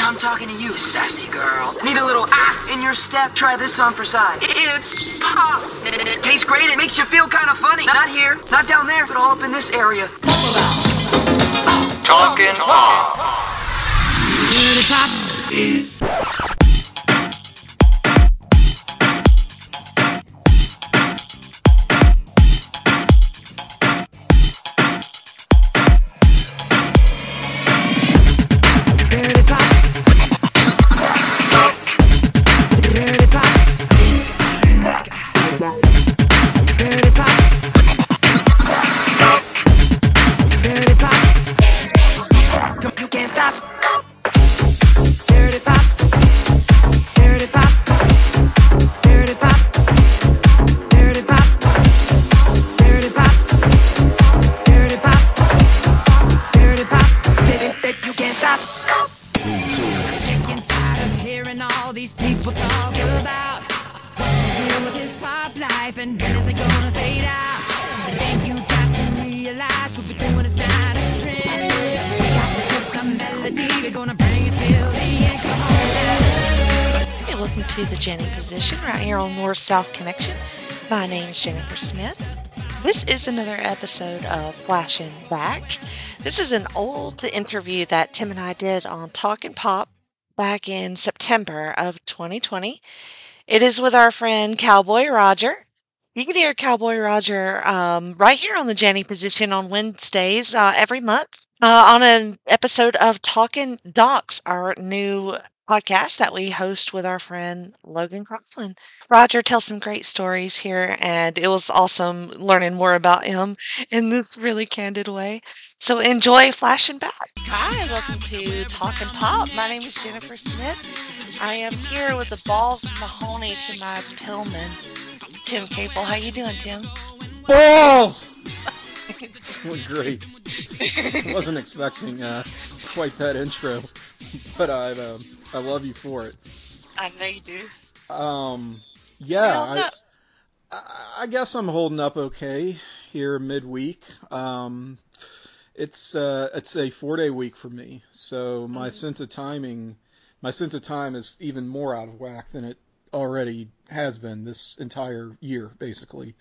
I'm talking to you, sassy girl. Need a little ah in your step? Try this song for size. It's pop. It tastes great. It makes you feel kind of funny. Not here, not down there, but all up in this area. Talk'n Pop. You is Jennifer Smith. This is another episode of Flash'n Back. This is an old interview that Tim and I did on Talk'n Pop back in September of 2020. It is with our friend Cowboy Roger. You can hear Cowboy Roger um, right here on the Jenny Position on Wednesdays uh, every month uh, on an episode of Talking Docs, our new podcast that we host with our friend Logan Crossland. Roger tells some great stories here, and it was awesome learning more about him in this really candid way. So enjoy flashing back. Hi, welcome to Talk'n Pop. My name is Jennifer Smith. I am here with the balls of Mahoney to my Pillman, Tim Capel. How you doing, Tim? Balls! Doing great. Wasn't expecting uh, quite that intro, but I um, I love you for it. I know you do. Um, yeah, I, I, I guess I'm holding up okay here midweek. Um, it's uh, it's a four day week for me, so my sense of timing, my sense of time is even more out of whack than it already has been this entire year, basically.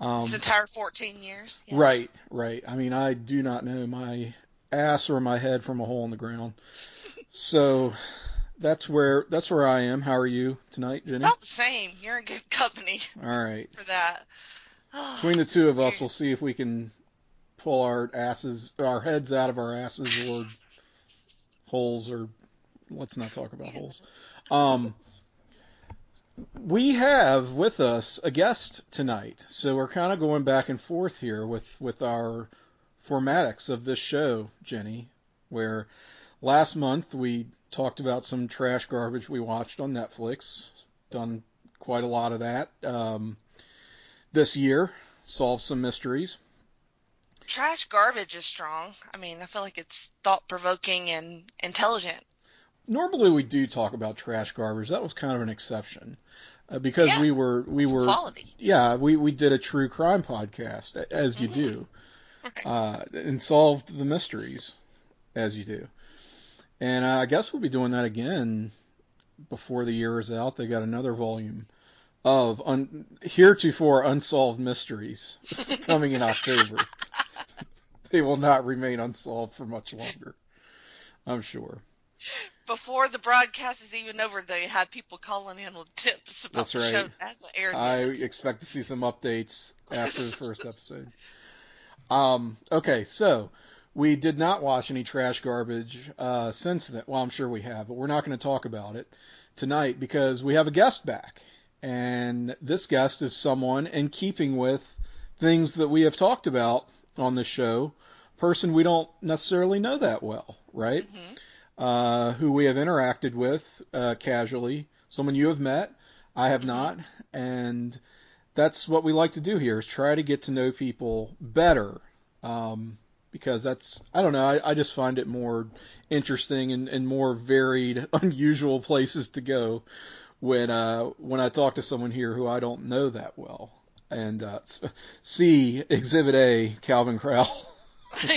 Um, This entire 14 years. yes. Right, right. I mean, I do not know my ass or my head from a hole in the ground. So that's where that's where I am. How are you tonight, Jenny? About the same. You're in good company All right. for that. Between the two of us, we'll see if we can pull our asses, our heads out of our asses, or holes, or let's not talk about holes. Um, we have with us a guest tonight, so we're kind of going back and forth here with with our formatics of this show, Jenny. Where last month we talked about some trash garbage we watched on Netflix. Done quite a lot of that. Um, this year, solved some mysteries. Trash garbage is strong. I mean, I feel like it's thought provoking and intelligent. Normally we do talk about trash garbage. That was kind of an exception. Uh, because Yeah, we were we were quality. yeah we we did a true crime podcast as you do Right. uh, and solved the mysteries as you do and uh, I guess we'll be doing that again before the year is out they got another volume of un- heretofore unsolved mysteries coming in October they will not remain unsolved for much longer I'm sure Before the broadcast is even over, they had people calling in with tips about That's the right. show as it aired. I expect to see some updates after the first episode. Um, okay, so we did not watch any trash garbage uh, since then. Well, I'm sure we have, but we're not going to talk about it tonight because we have a guest back, and this guest is someone in keeping with things that we have talked about on the show. Person we don't necessarily know that well, right? Mhm. uh, who we have interacted with uh, casually, someone you have met, I have not, and that's what we like to do here is try to get to know people better. Um, because that's I don't know I, I just find it more interesting and, and more varied, unusual places to go when uh, when I talk to someone here who I don't know that well. And uh, see Exhibit A, Calvin Crowell.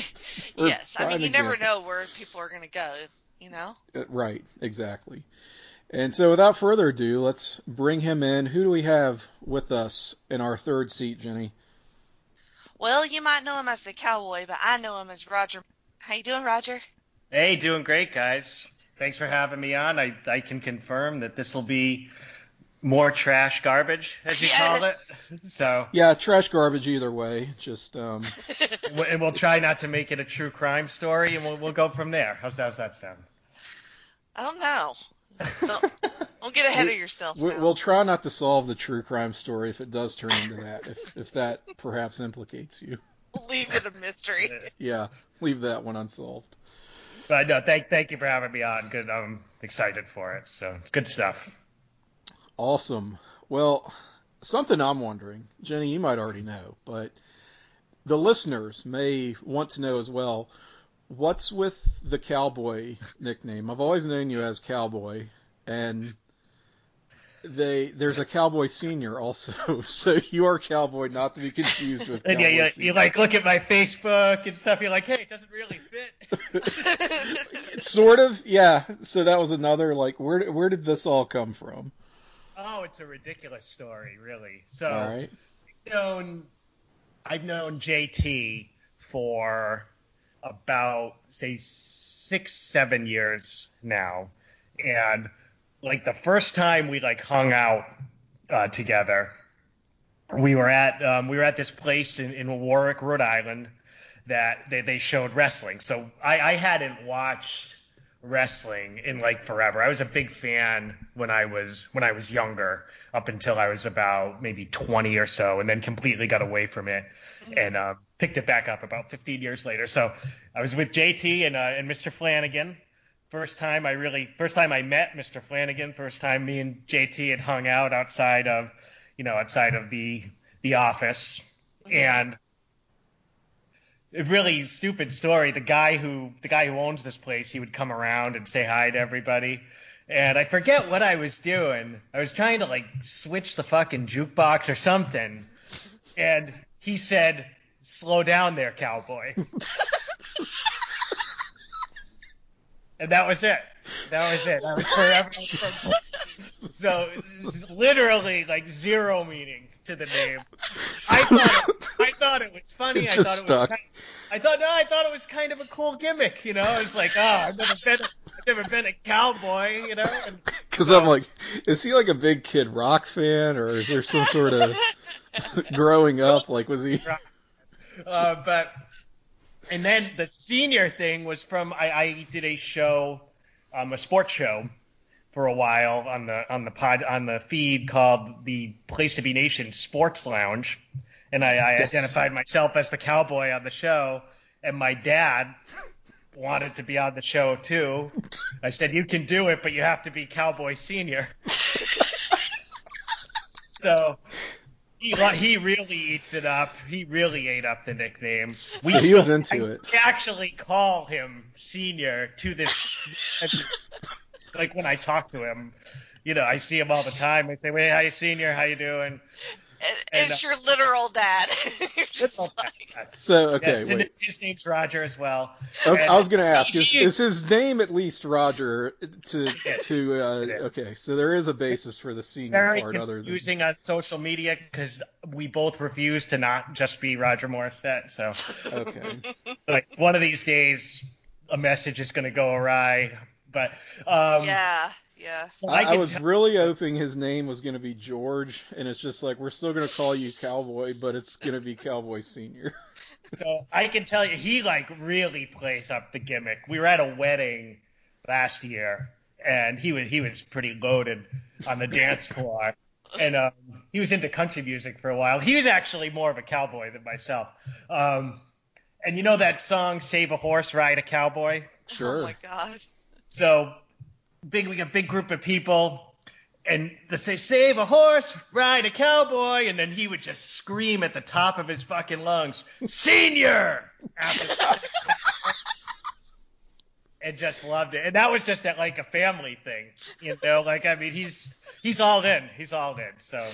Yes, I mean you never know where people are going to go. you know? Uh, Right, exactly. And so, without further ado, let's bring him in. Who do we have with us in our third seat, Jenny? Well, you might know him as the cowboy, but I know him as Roger. How you doing, Roger? Hey, doing great, guys. Thanks for having me on. I, I can confirm that this will be more trash garbage, as you call Yes. it. So, Yeah, trash garbage either way. Just um, and we'll try not to make it a true crime story, and we'll, we'll go from there. How's, how's that sound? I don't know. Don't, don't get ahead of yourself. We, we'll try not to solve the true crime story if it does turn into that. If if that perhaps implicates you, We'll leave it a mystery. yeah, leave that one unsolved. But no, thank thank you for having me on. Good, I'm excited for it. So it's good stuff. Awesome. Well, something I'm wondering, Jenny, you might already know, but the listeners may want to know as well. What's with the cowboy nickname? I've always known you as Cowboy, and they there's a Cowboy Senior also, so you are Cowboy, not to be confused with. And Cowboy yeah, you, Senior. you like look at my Facebook and stuff. You're like, hey, it doesn't really fit. sort of, yeah. So that was another like, where where did this all come from? oh, it's a ridiculous story, really. So. All right. known I've known JT for about say six, seven years now. And like the first time we like hung out uh, together, we were at um, we were at this place in, in Warwick, Rhode Island, that they, they showed wrestling. So I, I hadn't watched wrestling in like forever. I was a big fan when I was when I was younger, up until I was about maybe 20 or so, and then completely got away from it and uh, picked it back up about 15 years later. So I was with JT and uh, and Mr. Flanagan. First time I really, first time I met Mr. Flanagan. First time me and JT had hung out outside of, you know, outside of the the office, and a really stupid story. The guy who the guy who owns this place, he would come around and say hi to everybody. And I forget what I was doing. I was trying to like switch the fucking jukebox or something. And he said, "Slow down there, cowboy." and that was it. That was it. I was forever. so literally like zero meaning to the name. I thought it, I thought it was funny. It I thought it stuck. was. Kind I thought no. I thought it was kind of a cool gimmick. You know, it's like oh, I've never been. I've never been a cowboy. You know. Because I'm like, is he like a big Kid Rock fan, or is there some sort of growing up? Like, was he? uh, but and then the senior thing was from I, I did a show, um, a sports show, for a while on the on the pod on the feed called the Place to Be Nation Sports Lounge, and I, I Yes. identified myself as the cowboy on the show, and my dad wanted to be on the show too. I said you can do it, but you have to be Cowboy Senior. so. He, he really eats it up. He really ate up the nickname. We So he was into I it. actually call him senior to this. like when I talk to him, you know, I see him all the time. I say, "Hey, how you, senior? How you doing?" It- And, it's uh, your literal dad. You're just It's all like- bad. So okay, Yes, wait. his name's Roger as well. Okay, And I was gonna ask, is, is his name at least Roger? To Yes, to uh, okay, so there is a basis for the senior very part, other than confusing on social media because we both refuse to not just be Roger Morissette. So, okay. like one of these days, a message is going to go awry. But um, yeah, yeah. I, I can was tell- really hoping his name was gonna be George, and it's just like we're still gonna call you Cowboy, but it's gonna be Cowboy Senior. So I can tell you, he like really plays up the gimmick. We were at a wedding last year, and he was he was pretty loaded on the dance floor, and um, he was into country music for a while. He was actually more of a cowboy than myself. Um, and you know that song "Save a Horse, Ride a Cowboy"? Sure. Oh my god. So big, we got a big group of people, and they say, "Save a horse, ride a cowboy," and then he would just scream at the top of his fucking lungs, "Senior!" and just loved it. And that was just at like a family thing, you know. Like I mean, he's he's all in. He's all in. So.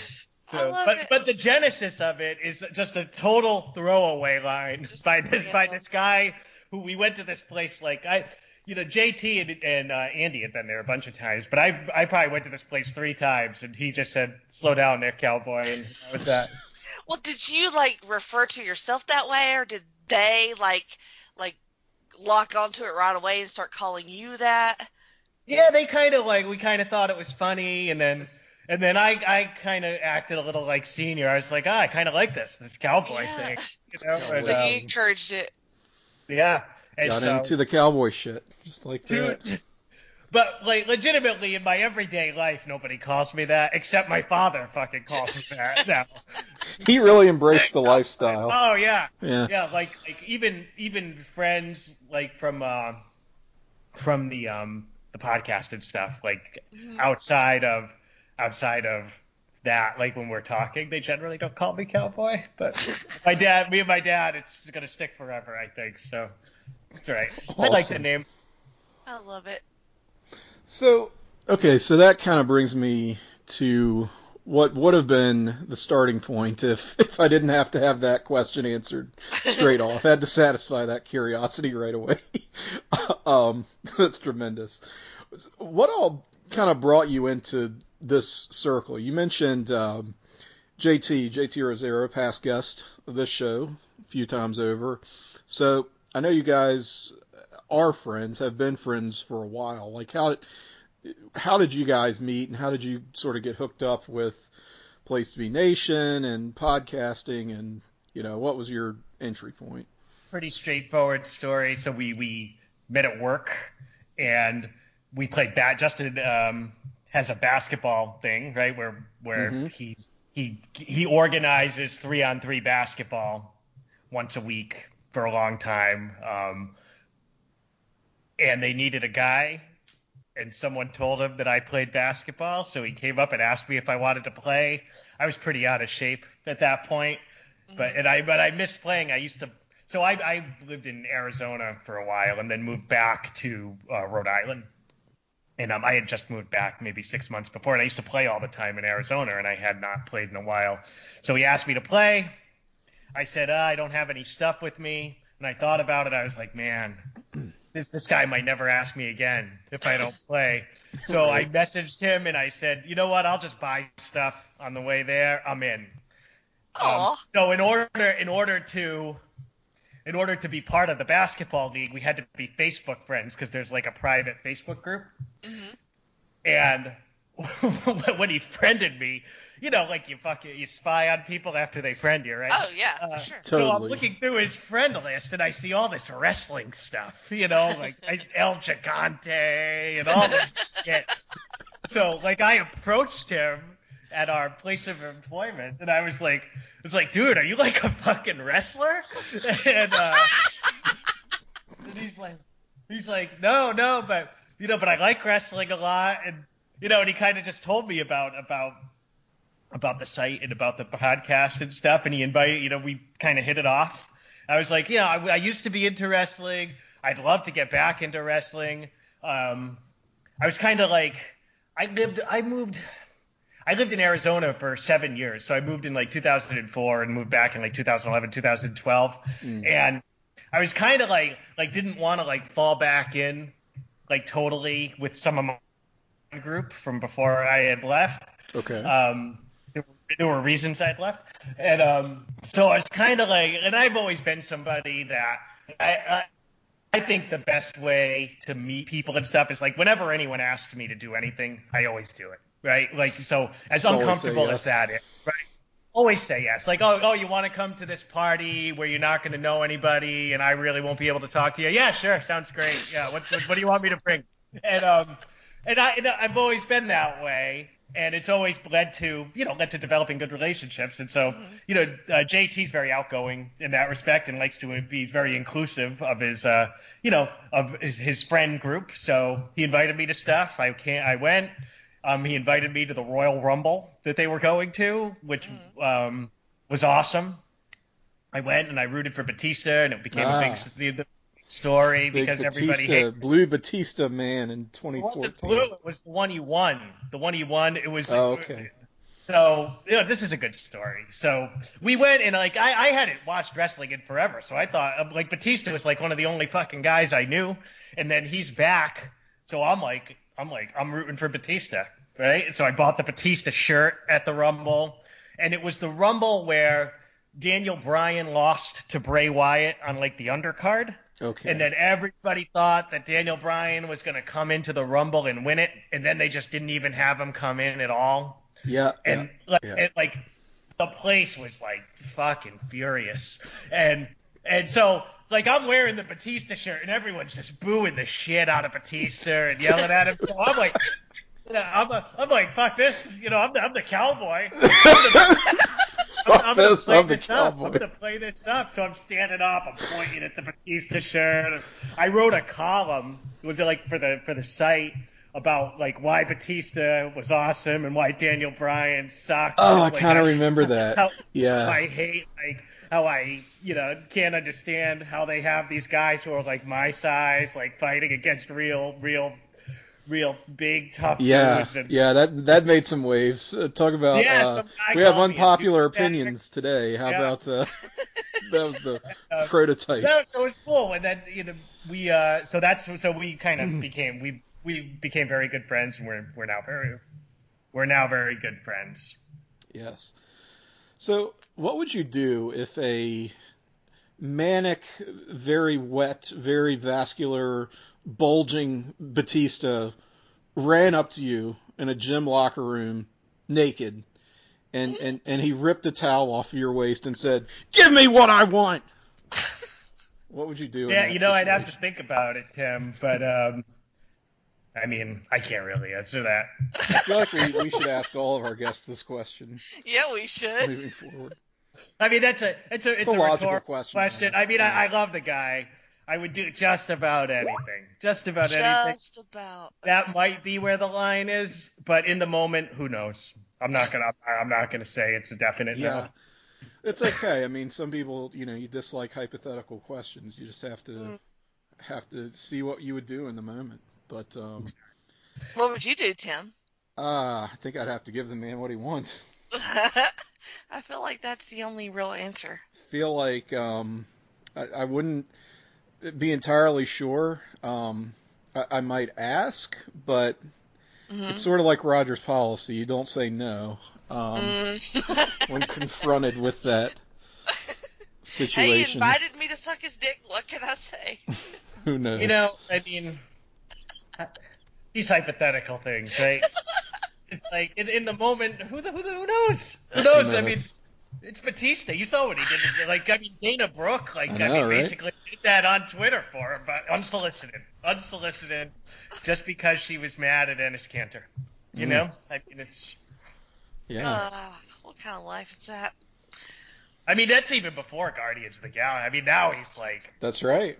So, but it. but the genesis of it is just a total throwaway line Just by this by this guy who we went to this place like I you know, JT and, and uh, Andy had been there a bunch of times, but I I probably went to this place three times, and he just said, "Slow down, there, cowboy," and that was that. Well, did you like refer to yourself that way, or did they like like lock onto it right away and start calling you that? Yeah, they kind of like we kind of thought it was funny, and then and then I I kind of acted a little like senior. I was like, ah, I kind of like this this cowboy Yeah. thing, you know. So And, So um, you encouraged it. yeah, and Got so- into the cowboy shit, just like that. But like legitimately in my everyday life, nobody calls me that except my father. Fucking calls me that now. He really embraced the lifestyle. Oh yeah, Yeah. yeah. Like like even even friends like from uh, from the um the podcast and stuff. Like outside of outside of that, like when we're talking, they generally don't call me cowboy. But my dad, me and my dad, it's gonna stick forever. I think so. It's all right. I like the Awesome. name. I love it. So, okay, so that kind of brings me to what would have been the starting point if if I didn't have to have that question answered straight off. I had to satisfy that curiosity right away. um, that's tremendous. What all kind of brought you into this circle? You mentioned um, JT, JT Rosero, past guest of this show a few times over. So I know you guys are friends, have been friends for a while. Like how did how did you guys meet, and how did you sort of get hooked up with Place to Be Nation and podcasting, and you know what was your entry point? pretty straightforward story. So we we met at work, and we played bat. Justin um, has a basketball thing, right? Where where Mhm. he he he organizes three on three basketball once a week for a long time. Um, and they needed a guy, and someone told him that I played basketball, so he came up and asked me if I wanted to play. I was pretty out of shape at that point, but and I but I missed playing. I used to. So I, I lived in Arizona for a while and then moved back to uh, Rhode Island. And um, I had just moved back maybe six months before, and I used to play all the time in Arizona, and I had not played in a while. So he asked me to play. I said, uh, I don't have any stuff with me. And I thought about it. I was like, man, this this guy might never ask me again if I don't play. So I messaged him and I said, you know what? I'll just buy stuff on the way there. I'm in. Um, so in order in order to in order to be part of the basketball league, we had to be Facebook friends because there's like a private Facebook group. And when he friended me, you know, like you fucking you spy on people after they friend you, right? Oh yeah, Uh, for sure. So I'm looking through his friend list and I see all this wrestling stuff, you know, like El Gigante and all this shit. So like I approached him at our place of employment and I was like, I was like, dude, are you like a fucking wrestler? and uh, and he's like, he's like, no, no, but you know, but I like wrestling a lot, and you know, and he kind of just told me about about about the site and about the podcast and stuff, and he invited, you know, we kind of hit it off. I was like, yeah, I, I used to be into wrestling. I'd love to get back into wrestling. Um, I was kind of like, I lived, I moved. I lived in Arizona for seven years, so I moved in like 2004 and moved back in like 2011, 2012, and I was kind of like like didn't want to like fall back in like totally with some of my group from before I had left. Okay. Um, there, were- reasons I'd left, and um, so I was kind of like, and I've always been somebody that I, I I think the best way to meet people and stuff is like whenever anyone asks me to do anything, I always do it, right? Like so, as Always uncomfortable yes. as that is, right? Always say yes. Like, oh, oh, you want to come to this party where you're not going to know anybody, and I really won't be able to talk to you? Yeah, sure, sounds great. Yeah, what, what, what do you want me to bring? And um, and I, and I've always been that way, and it's always led to, you know, led to developing good relationships. And so, you know, uh, JT's very outgoing in that respect, and likes to be very inclusive of his, uh, you know, of his, his friend group. So he invited me to stuff. I can't. I went. Um, he invited me to the Royal Rumble that they were going to, which um, was awesome. I went and I rooted for Batista, and it became a big Ah. the story Big because everybody Batista, hated. blue Batista man in It wasn't 2014. blue. It was the one he won. The one he won. It was. Oh, okay. So, you know, this is a good story. So we went and like I, I hadn't watched wrestling in forever, so I thought um, like Batista was like one of the only fucking guys I knew, and then he's back, so I'm like I'm like I'm rooting for Batista, right? So I bought the Batista shirt at the Rumble, and it was the Rumble where Daniel Bryan lost to Bray Wyatt on like the undercard. Okay. And then everybody thought that Daniel Bryan was going to come into the Rumble and win it, and then they just didn't even have him come in at all yeah. and yeah, like, yeah. and, like the place was like fucking furious and and so like I'm wearing the Batista shirt and everyone's just booing the shit out of Batista and yelling at him. So I'm like, you know, I'm a, I'm like fuck this, you know, I'm the, I'm the cowboy. I'm, Fuck I'm gonna play this up. I'm gonna play this up. So I'm standing up. I'm pointing at the Batista shirt. I wrote a column. Was it was like for the for the site about like why Batista was awesome and why Daniel Bryan sucked. Oh, I kind of remember that. How, Yeah. I hate like how I you know can't understand how they have these guys who are like my size like fighting against real real real big tough Yeah, and yeah, that that made some waves. Uh, talk about Yeah, uh, we have called me a unpopular douchebag. opinions today. How Yeah. about uh, that was the Uh, prototype? No, so it's cool, and then you know we uh so that's so we kind of became we we became very good friends, and we're we're now very we're now very good friends. Yes. So, what would you do if a manic, very wet, very vascular, bulging Batista ran up to you in a gym locker room naked and, and, and he ripped a towel off of your waist and said, Give me what I want? What would you do? in Yeah, that you know I'd have to think about it, Tim, but um, I mean I can't really answer that. I feel like we, we should ask all of our guests this question Yeah, we should. moving forward. I mean that's a it's a it's, a a, logical rhetorical question, question. I mean I, I love the guy. I would do just about anything, just about anything. Just about. that might be where the line is, but in the moment, who knows? I'm not gonna. I'm not gonna say it's a definite Yeah. no. It's okay. I mean, some people, you know, you dislike hypothetical questions. You just have to Mm. have to see what you would do in the moment. But um, What would you do, Tim? uh, I think I'd have to give the man what he wants. I feel like that's the only real answer. Feel like um, I, I wouldn't be entirely sure. Um, I, I might ask, but Mhm. it's sort of like Roger's policy. You don't say no um, Mm. when confronted with that hey, he invited me to suck his dick. What can I say? Who knows? You know, I mean, these hypothetical things, right? it's like in, in the moment, who the, who, the, who knows? Who knows? I mean, it's Batista. You saw what he did. Like I mean, Dana Brooke, like I I, mean, right? basically did that on Twitter for her, but unsolicited, unsolicited, just because she was mad at Ennis Cantor. You Mm. know, I mean, it's. yeah. Uh, what kind of life is that? I mean, that's even before Guardians of the Galaxy. I mean, now he's like, That's right.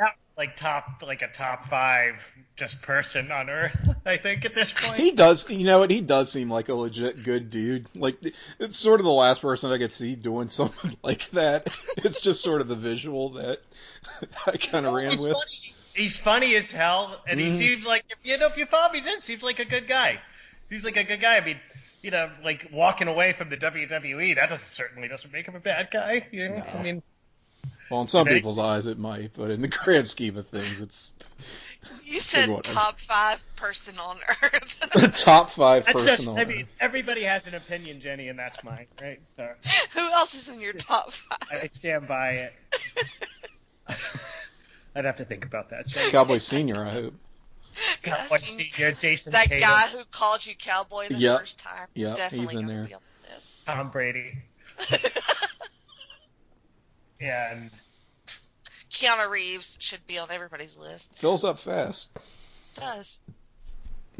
Not like top, like a top five just person on Earth. I think at this point. He does, you know what? He does seem like a legit good dude. Like it's sort of the last person I could see doing something like that. It's just sort of the visual that I kind of ran with. funny. He's funny as hell, and he Mhm. seems like you know if you follow me, he seems like a good guy. Seems like a good guy. I mean, you know, like walking away from the WWE, that doesn't certainly doesn't make him a bad guy. You know, I mean, Well, in some Okay. people's eyes it might, but in the grand scheme of things, it's You said whatever. top five person on earth. the top five that's person just. on I Earth. mean, everybody has an opinion, Jenny, and that's mine, right? So Who else is in your top five? I stand by it. I'd have to think about that. Jenny. Cowboy Senior, I hope. Cowboy That's- Senior, Jayson That Tatum, guy who called you cowboy the Yep. first time. Yep, Definitely he's in there. be on this. Tom Brady, and Keanu Reeves should be on everybody's list. Fills up fast. Does.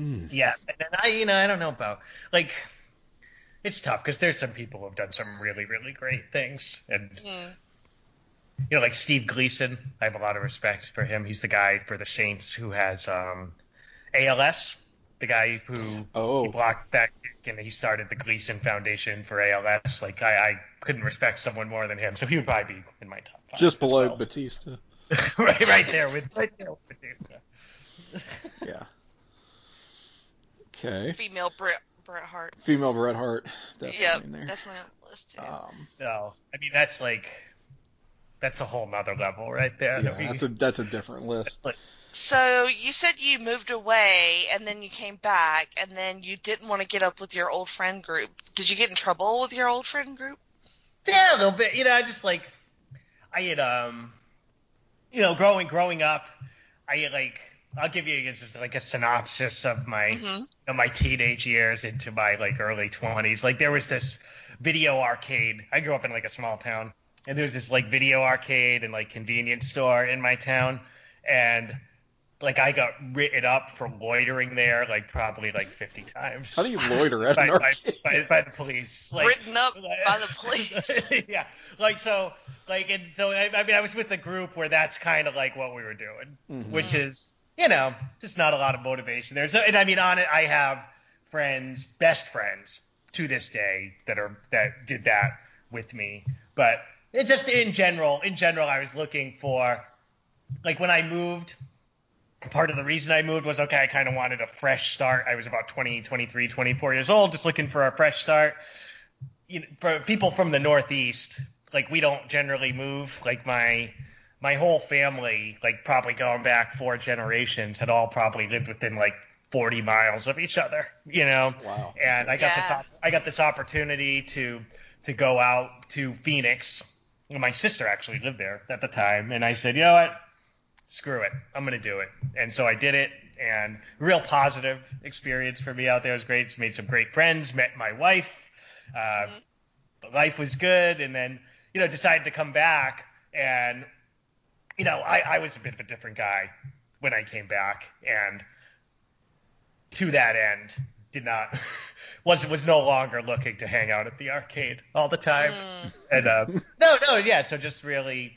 Mm. Yeah, and I, you know, I don't know about like, it's tough because there's some people who have done some really, really great things, and Mm. you know, like Steve Gleason. I have a lot of respect for him. He's the guy for the Saints who has um, ALS. The guy who Oh. he blocked that kick and he started the Gleason Foundation for ALS. Like I, I couldn't respect someone more than him, so he would probably be in my top five. Just below well. Batista. right, right there with right there with Batista. Yeah. Okay. Female Br- Bret Hart. Female Bret Hart, definitely Yep, in there. definitely on the list too. Um, No, I mean that's like that's a whole nother level right there. yeah, that we- that's a that's a different list. like, So you said you moved away and then you came back and then you didn't want to get up with your old friend group. Did you get in trouble with your old friend group? Yeah, a little bit. You know, I just like I had um, you know, growing growing up, I had like I'll give you just like a synopsis of my Mhm. of my teenage years into my like early twenties. Like there was this video arcade. I grew up in like a small town, and there was this like video arcade and like convenience store in my town, and like I got written up for loitering there like probably like fifty times. How do you loiter at by, an arcade? by, by the police? Like, Written up by the police. yeah, like so, like and so. I, I mean, I was with a group where that's kind of like what we were doing, Mhm. which is you know just not a lot of motivation there. So, and I mean, on it, I have friends, best friends to this day that are that did that with me, but it just in general, in general, I was looking for like when I moved. Part of the reason I moved was okay, I kind of wanted a fresh start. I was about 20, 23, 24 years old, just looking for a fresh start you know, for people from the Northeast, like we don't generally move. Like my my whole family, like probably going back four generations, had all probably lived within like 40 miles of each other. You know. Wow. And I got this Yeah. op- I got this opportunity to to go out to Phoenix. My sister actually lived there at the time, and I said, you know what, screw it, I'm gonna do it. And so I did it, and real positive experience for me out there. It was great. Made some great friends. Met my wife. Uh, Life was good, and then you know decided to come back, and you know I, I was a bit of a different guy when I came back, and to that end, did not was was no longer looking to hang out at the arcade all the time. Mm. And uh, no, no, yeah. So just really,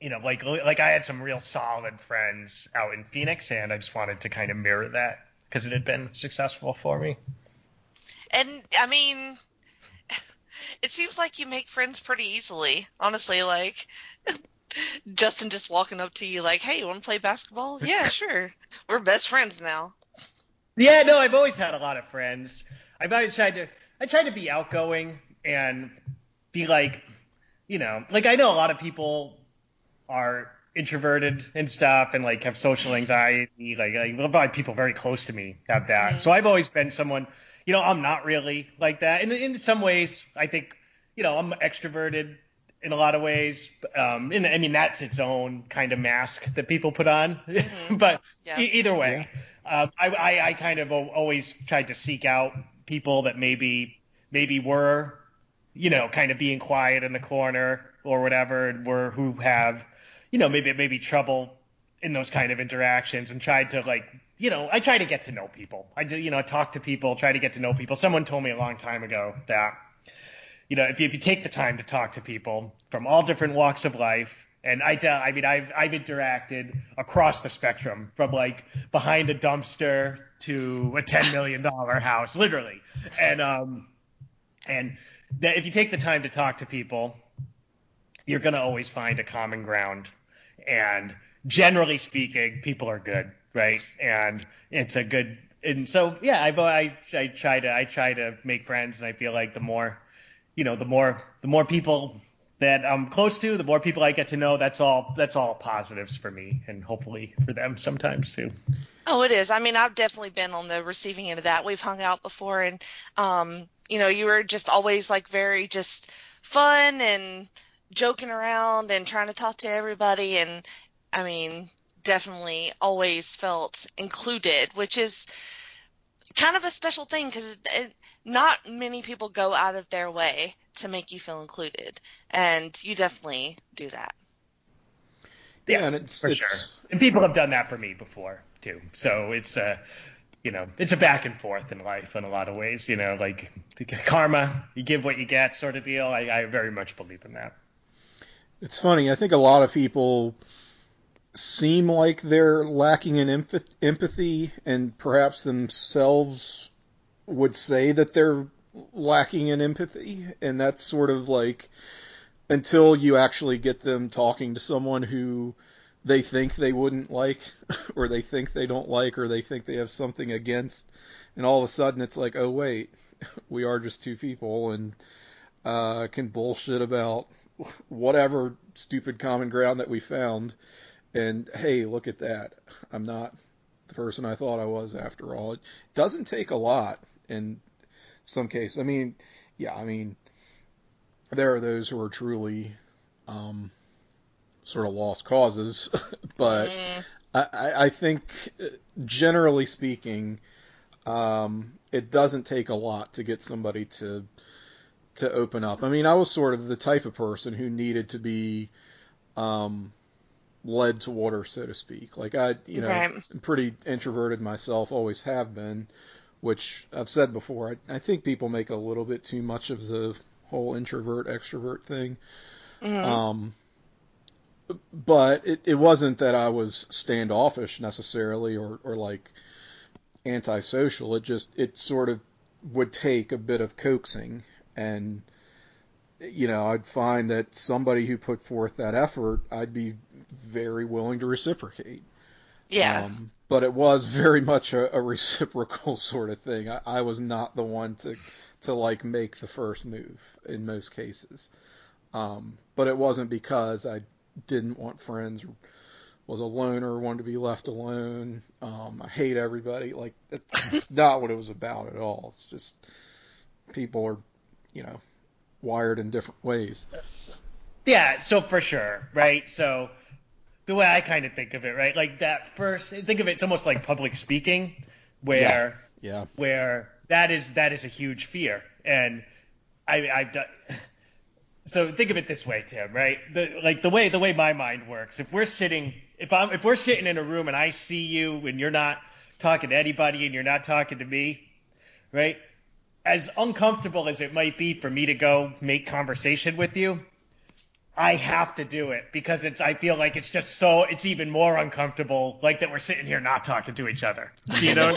you know, like like I had some real solid friends out in Phoenix, and I just wanted to kind of mirror that because it had been successful for me. And I mean, it seems like you make friends pretty easily. Honestly, like Justin just walking up to you like, "Hey, you want to play basketball?" Yeah, sure. We're best friends now. Yeah, no, I've always had a lot of friends. I've always tried to I tried to be outgoing and be like, you know, like I know a lot of people are introverted and stuff and like have social anxiety. Like, like a lot of people very close to me have that. So I've always been someone, you know, I'm not really like that. And in some ways, I think, you know, I'm extroverted in a lot of ways. Um, and I mean, that's its own kind of mask that people put on. but Yeah. e- either way, um, I, I, I kind of always tried to seek out people that maybe maybe were, you know, kind of being quiet in the corner or whatever, and were who have, you know, maybe maybe trouble in those kind of interactions, and tried to like, you know, I try to get to know people. I do, you know, talk to people, try to get to know people. Someone told me a long time ago that you know, if you, if you take the time to talk to people from all different walks of life, and I tell, I mean, I've I've interacted across the spectrum from like behind a dumpster to a ten million dollar house, literally, and um, and that if you take the time to talk to people, you're gonna always find a common ground, and generally speaking, people are good, right? And it's a good, and so yeah, I've I I try to I try to make friends, and I feel like the more you know, the more the more people that I'm close to, the more people I get to know. That's all. That's all positives for me, and hopefully for them sometimes too. Oh, it is. I mean, I've definitely been on the receiving end of that. We've hung out before, and um, you know, you were just always like very just fun and joking around and trying to talk to everybody, and I mean, definitely always felt included, which is kind of a special thing because not many people go out of their way to make you feel included, and you definitely do that. Yeah, and it's- for it's- sure. And people have done that for me before too. So it's a, you know, it's a back and forth in life in a lot of ways. You know, like karma, you give what you get, sort of deal. I, I very much believe in that. It's funny. I think a lot of people seem like they're lacking in empathy, and perhaps themselves would say that they're lacking in empathy, and that's sort of like until you actually get them talking to someone who they think they wouldn't like, or they think they don't like, or they think they have something against, and all of a sudden it's like, oh wait, we are just two people and uh, can bullshit about whatever stupid common ground that we found, and hey, look at that, I'm not the person I thought I was after all. It doesn't take a lot in some cases. I mean, yeah, I mean, there are those who are truly um, sort of lost causes, but Mm, I, I I think generally speaking, um, it doesn't take a lot to get somebody to to open up. I mean, I was sort of the type of person who needed to be um, led to water, so to speak. Like I, you know, Right. I'm pretty introverted myself, always have been, which I've said before. I, I think people make a little bit too much of the whole introvert extrovert thing. mhm. Um, but it, it wasn't that I was standoffish necessarily or, or like antisocial. It just, it sort of would take a bit of coaxing. And, you know, I'd find that somebody who put forth that effort, I'd be very willing to reciprocate. yeah. Um, but it was very much a, a reciprocal sort of thing. I, I was not the one to, to like make the first move in most cases. Um, but it wasn't because I didn't want friends, was a loner, wanted to be left alone. Um, I hate everybody. Like that's not what it was about at all. It's just people are, you know, wired in different ways. Yeah, so for sure, right? So the way I kind of think of it, right? Like that first think of it, it's almost like public speaking where Yeah. where that is that is a huge fear. And I I've done so think of it this way, Tim, right? The like the way the way my mind works. If we're sitting if I'm if we're sitting in a room and I see you and you're not talking to anybody and you're not talking to me, right? As uncomfortable as it might be for me to go make conversation with you, I have to do it because it's I feel like it's just so it's even more uncomfortable like that we're sitting here not talking to each other. Do you know?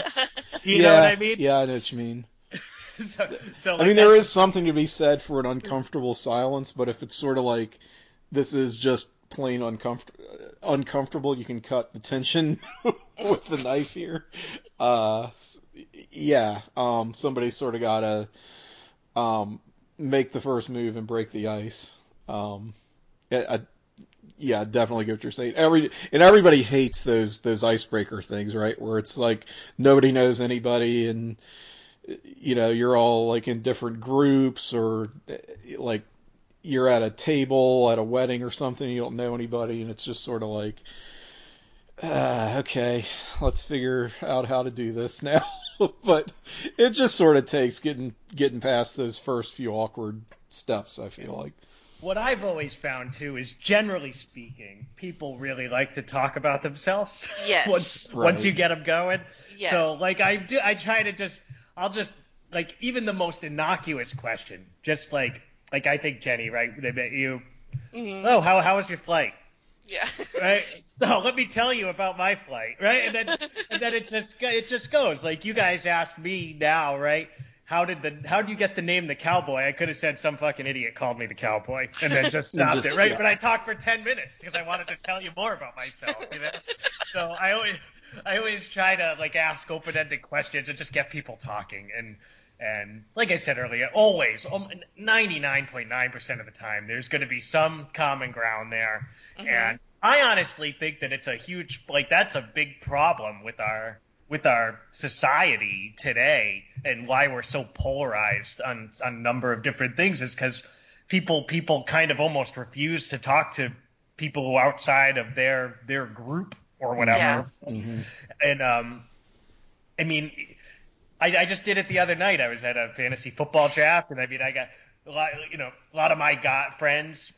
do you yeah, know what I mean? Yeah, I know what you mean. so, so I mean, there is something to be said for an uncomfortable silence, but if it's sort of like this is just plain uncomfort- uncomfortable, you can cut the tension with the knife here. Uh, yeah, um, somebody sort of gotta um, make the first move and break the ice. Um, I, yeah, definitely get what you're saying. Every and everybody hates those those icebreaker things, right? Where it's like nobody knows anybody and you know you're all like in different groups or like you're at a table at a wedding or something you don't know anybody and it's just sort of like uh, okay let's figure out how to do this now but it just sort of takes getting getting past those first few awkward steps i feel like What I've always found too is generally speaking, people really like to talk about themselves. Yes. once Right. once you get them going. Yes. So like I do, I try to just, I'll just like even the most innocuous question, just like like I think Jenny, right? They met you. Mhm. Oh, how how was your flight? Yeah. right? So let me tell you about my flight, right? And then and then it just it just goes like you guys asked me now, right? How did the how did you get the name the cowboy? I could have said some fucking idiot called me the cowboy and then just stopped just- it, right? yeah. But I talked for ten minutes because I wanted to tell you more about myself, you know. So I always I always try to like ask open ended questions and just get people talking and. And like I said earlier, always, um, 99.9% of the time, there's going to be some common ground there. And I honestly think that it's a huge, like, that's a big problem with our with our society today, and why we're so polarized on on a number of different things is because people people kind of almost refuse to talk to people who are outside of their their group or whatever. And um, I mean, I, I just did it the other night. I was at a fantasy football draft, and I mean, I got a lot, you know, a lot of my got friends,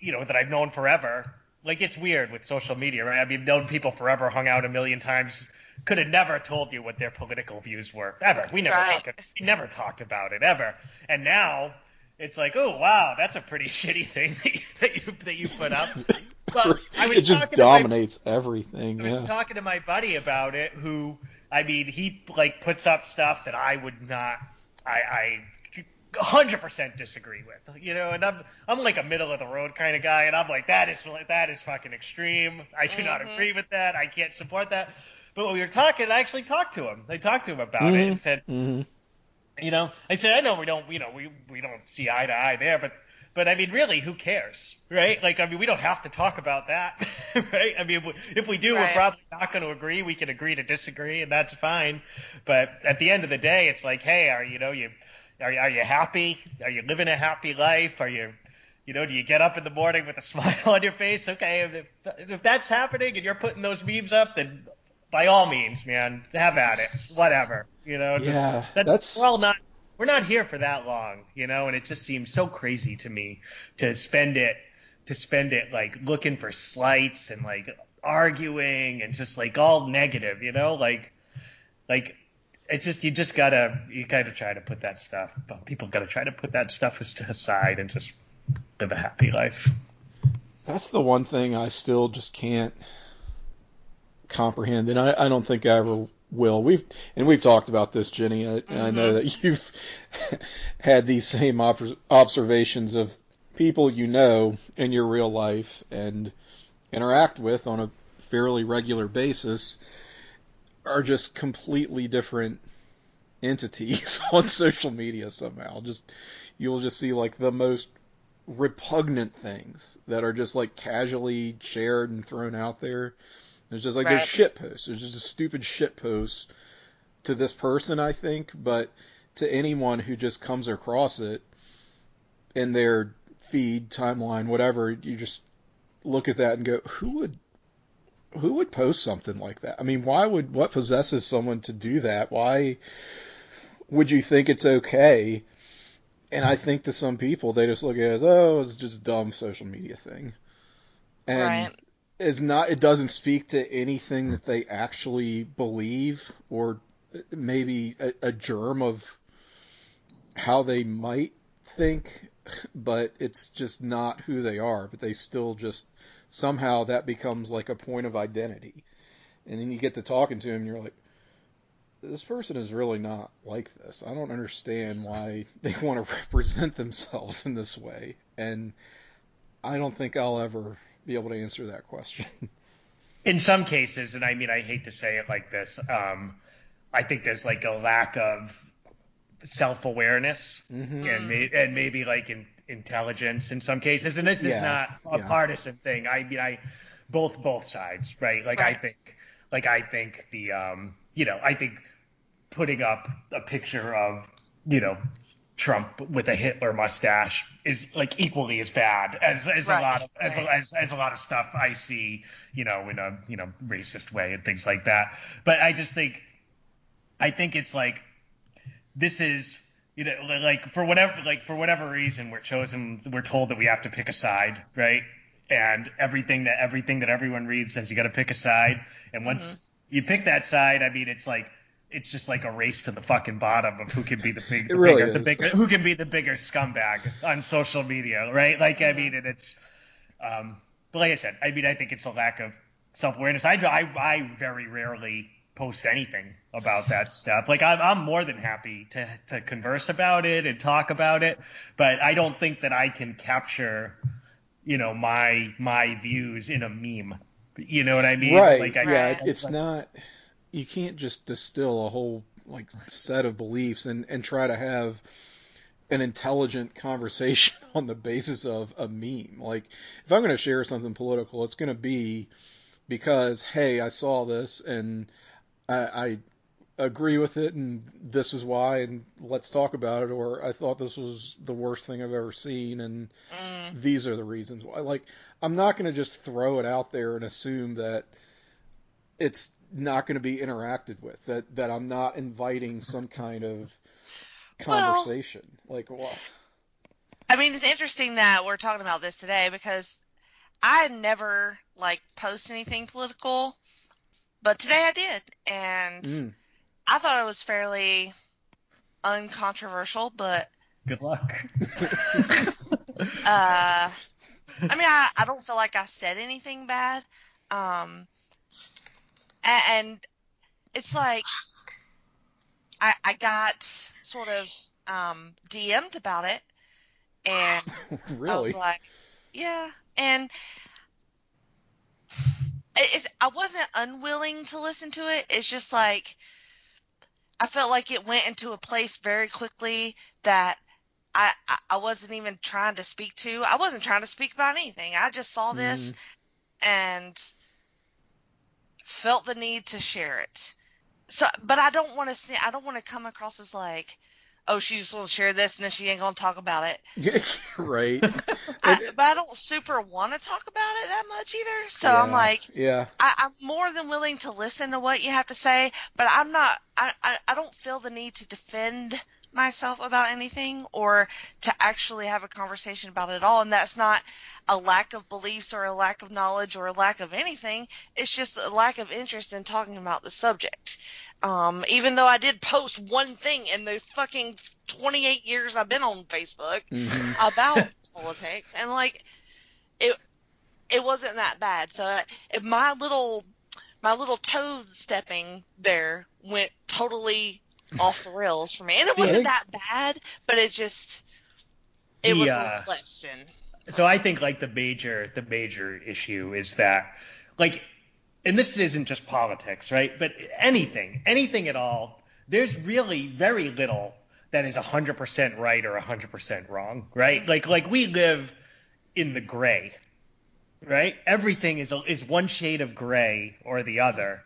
you know, that I've known forever. Like it's weird with social media, right? I mean, known people forever, hung out a million times, could have never told you what their political views were ever. We never Right. talked, we never talked about it ever. And now it's like, oh wow, that's a pretty shitty thing that you that you, that you put up. But I was it just talking to my- dominates everything I was yeah talking to my buddy about it, who I mean, he like puts up stuff that I would not. I, I 100% disagree with. You know, and I'm I'm like a middle of the road kind of guy, and I'm like that is that is fucking extreme. I do not Mhm. agree with that. I can't support that. But when we were talking, I actually talked to him. I talked to him about it and said, hmm you know, I said, I know we don't, you know, we we don't see eye to eye there, but but I mean, really, who cares, right? Like, I mean, we don't have to talk about that, right? I mean, if we, if we do, Right. we're probably not going to agree. We can agree to disagree, and that's fine. But at the end of the day, it's like, hey, are you know you are are you happy? Are you living a happy life? Are you you know, do you get up in the morning with a smile on your face? Okay, if, if that's happening and you're putting those memes up, then by all means, man, have at it. Whatever, you know. Just, Yeah, that- that's- well, not we're not here for that long, you know. And it just seems so crazy to me to spend it to spend it like looking for slights and like arguing and just like all negative, you know, like like it's just you just gotta you gotta try to put that stuff. But people gotta try to put that stuff aside and just live a happy life. That's the one thing I still just can't comprehend, and I, I don't think I ever will. We've and we've talked about this, Jenny. I, I know mm-hmm. that you've had these same ob- observations of people you know in your real life and interact with on a fairly regular basis are just completely different entities on social media somehow. Just you'll just see like the most repugnant things that are just like casually shared and thrown out there. There's just like Right. there's shit posts. There's just a stupid shit post to this person, I think, but to anyone who just comes across it in their feed, timeline, whatever, you just look at that and go, who would who would post something like that? I mean, why would what possesses someone to do that? Why would you think it's okay? And I think to some people they just look at it as, oh, it's just a dumb social media thing. And Right. Is not it doesn't speak to anything that they actually believe or maybe a, a germ of how they might think but it's just not who they are. But they still just somehow that becomes like a point of identity. And then you get to talking to him and you're like this person is really not like this. I don't understand why they want to represent themselves in this way. And i don't think i'll ever be able to answer that question in some cases, and I mean, I hate to say it like this, um, I think there's like a lack of self awareness Mhm. and, may, and maybe like in, intelligence in some cases. And this is not a yeah. partisan thing. I mean, I both both sides, right? Like I think, like I think the, um, you know, I think putting up a picture of, you know, Trump with a Hitler mustache is like equally as bad as, as Right, a lot of as, right. as, as a lot of stuff I see, you know, in a you know racist way and things like that. But I just think, I think it's like this is you know like for whatever like for whatever reason we're chosen we're told that we have to pick a side right and everything that everything that everyone reads says you got to pick a side and once Mm-hmm. you pick that side I mean it's like it's just like a race to the fucking bottom of who can be the big the really bigger, the bigger who can be the bigger scumbag on social media right like I mean and it's um but like I said I mean I think it's a lack of self awareness I, I I very rarely post anything about that stuff. Like I'm, I'm more than happy to, to converse about it and talk about it, but I don't think that I can capture, you know, my my views in a meme. You know what I mean? right Like I, yeah Right. it's not you can't just distill a whole like set of beliefs and and try to have an intelligent conversation on the basis of a meme like if i'm going to share something political it's going to be because hey i saw this and i i agree with it and this is why and let's talk about it or i thought this was the worst thing i've ever seen and Mm, these are the reasons why. Like, I'm not going to just throw it out there and assume that it's not going to be interacted with. That that I'm not inviting some kind of Well- conversation. like, well, I mean, it's interesting that we're talking about this today because I never like post anything political, but today I did, and mm, I thought it was fairly uncontroversial. But good luck. uh, I mean, I, I don't feel like I said anything bad. Um, a- and it's like I, I got sort of um, DM'd about it, and I really? was like, yeah, and it- it's, I wasn't unwilling to listen to it. It's just like I felt like it went into a place very quickly that I, I I wasn't even trying to speak to. I wasn't trying to speak about anything. I just saw this and felt the need to share it. So, but I don't want to see. I don't want to come across as like, oh, she just wants to share this and then she ain't gonna talk about it. right. I, but I don't super want to talk about it that much either. So I'm like, yeah. I, I'm more than willing to listen to what you have to say, but I'm not. I, I, I don't feel the need to defend myself about anything or to actually have a conversation about it all. And that's not a lack of beliefs or a lack of knowledge or a lack of anything. It's just a lack of interest in talking about the subject. Um, even though I did post one thing in the fucking 28 years I've been on Facebook Mhm. about politics, and like it, it wasn't that bad. So uh, if my little, my little toe stepping there went totally off the rails for me, and it wasn't that bad, but it just, it The, was uh, a lesson. so I think like the major the major issue is that like and this isn't just politics, right? But anything, anything at all, there's really very little that is 100% right or 100% wrong, right? Like like we live in the gray, right? Everything is is one shade of gray or the other.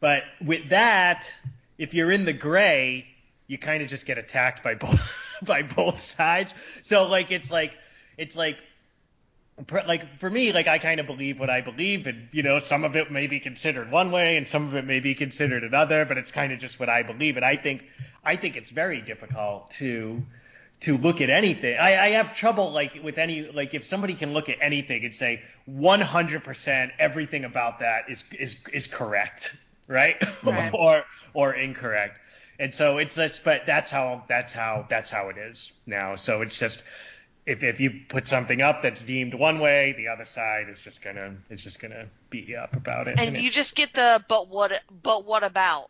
But with that, if you're in the gray, you kind of just get attacked by both by both sides. So like it's like it's like like for me like I kind of believe what I believe and you know some of it may be considered one way and some of it may be considered another, but it's kind of just what I believe and I think I think it's very difficult to to look at anything. I, I have trouble like with any like if somebody can look at anything and say 100% everything about that is is is correct, right? Right. or or incorrect. And so it's just but that's how that's how that's how it is now. So it's just if if you put something up that's deemed one way, the other side is just gonna is just gonna beat you up about it. And it- you just get the but what but what about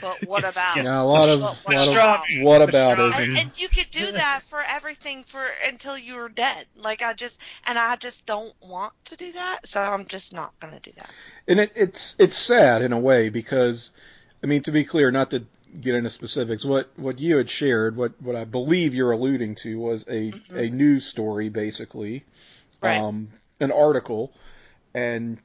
but what Yes, about yes. Yeah, a lot of But what lot of about- what about Pastrami. and, and you could do that for everything for until you were dead. Like I just and I just don't want to do that, so I'm just not gonna do that. and it, it's it's sad in a way because I mean to be clear, not to get into specifics, what what you had shared, what what I believe you're alluding to was a a news story basically, Right. um, an article, and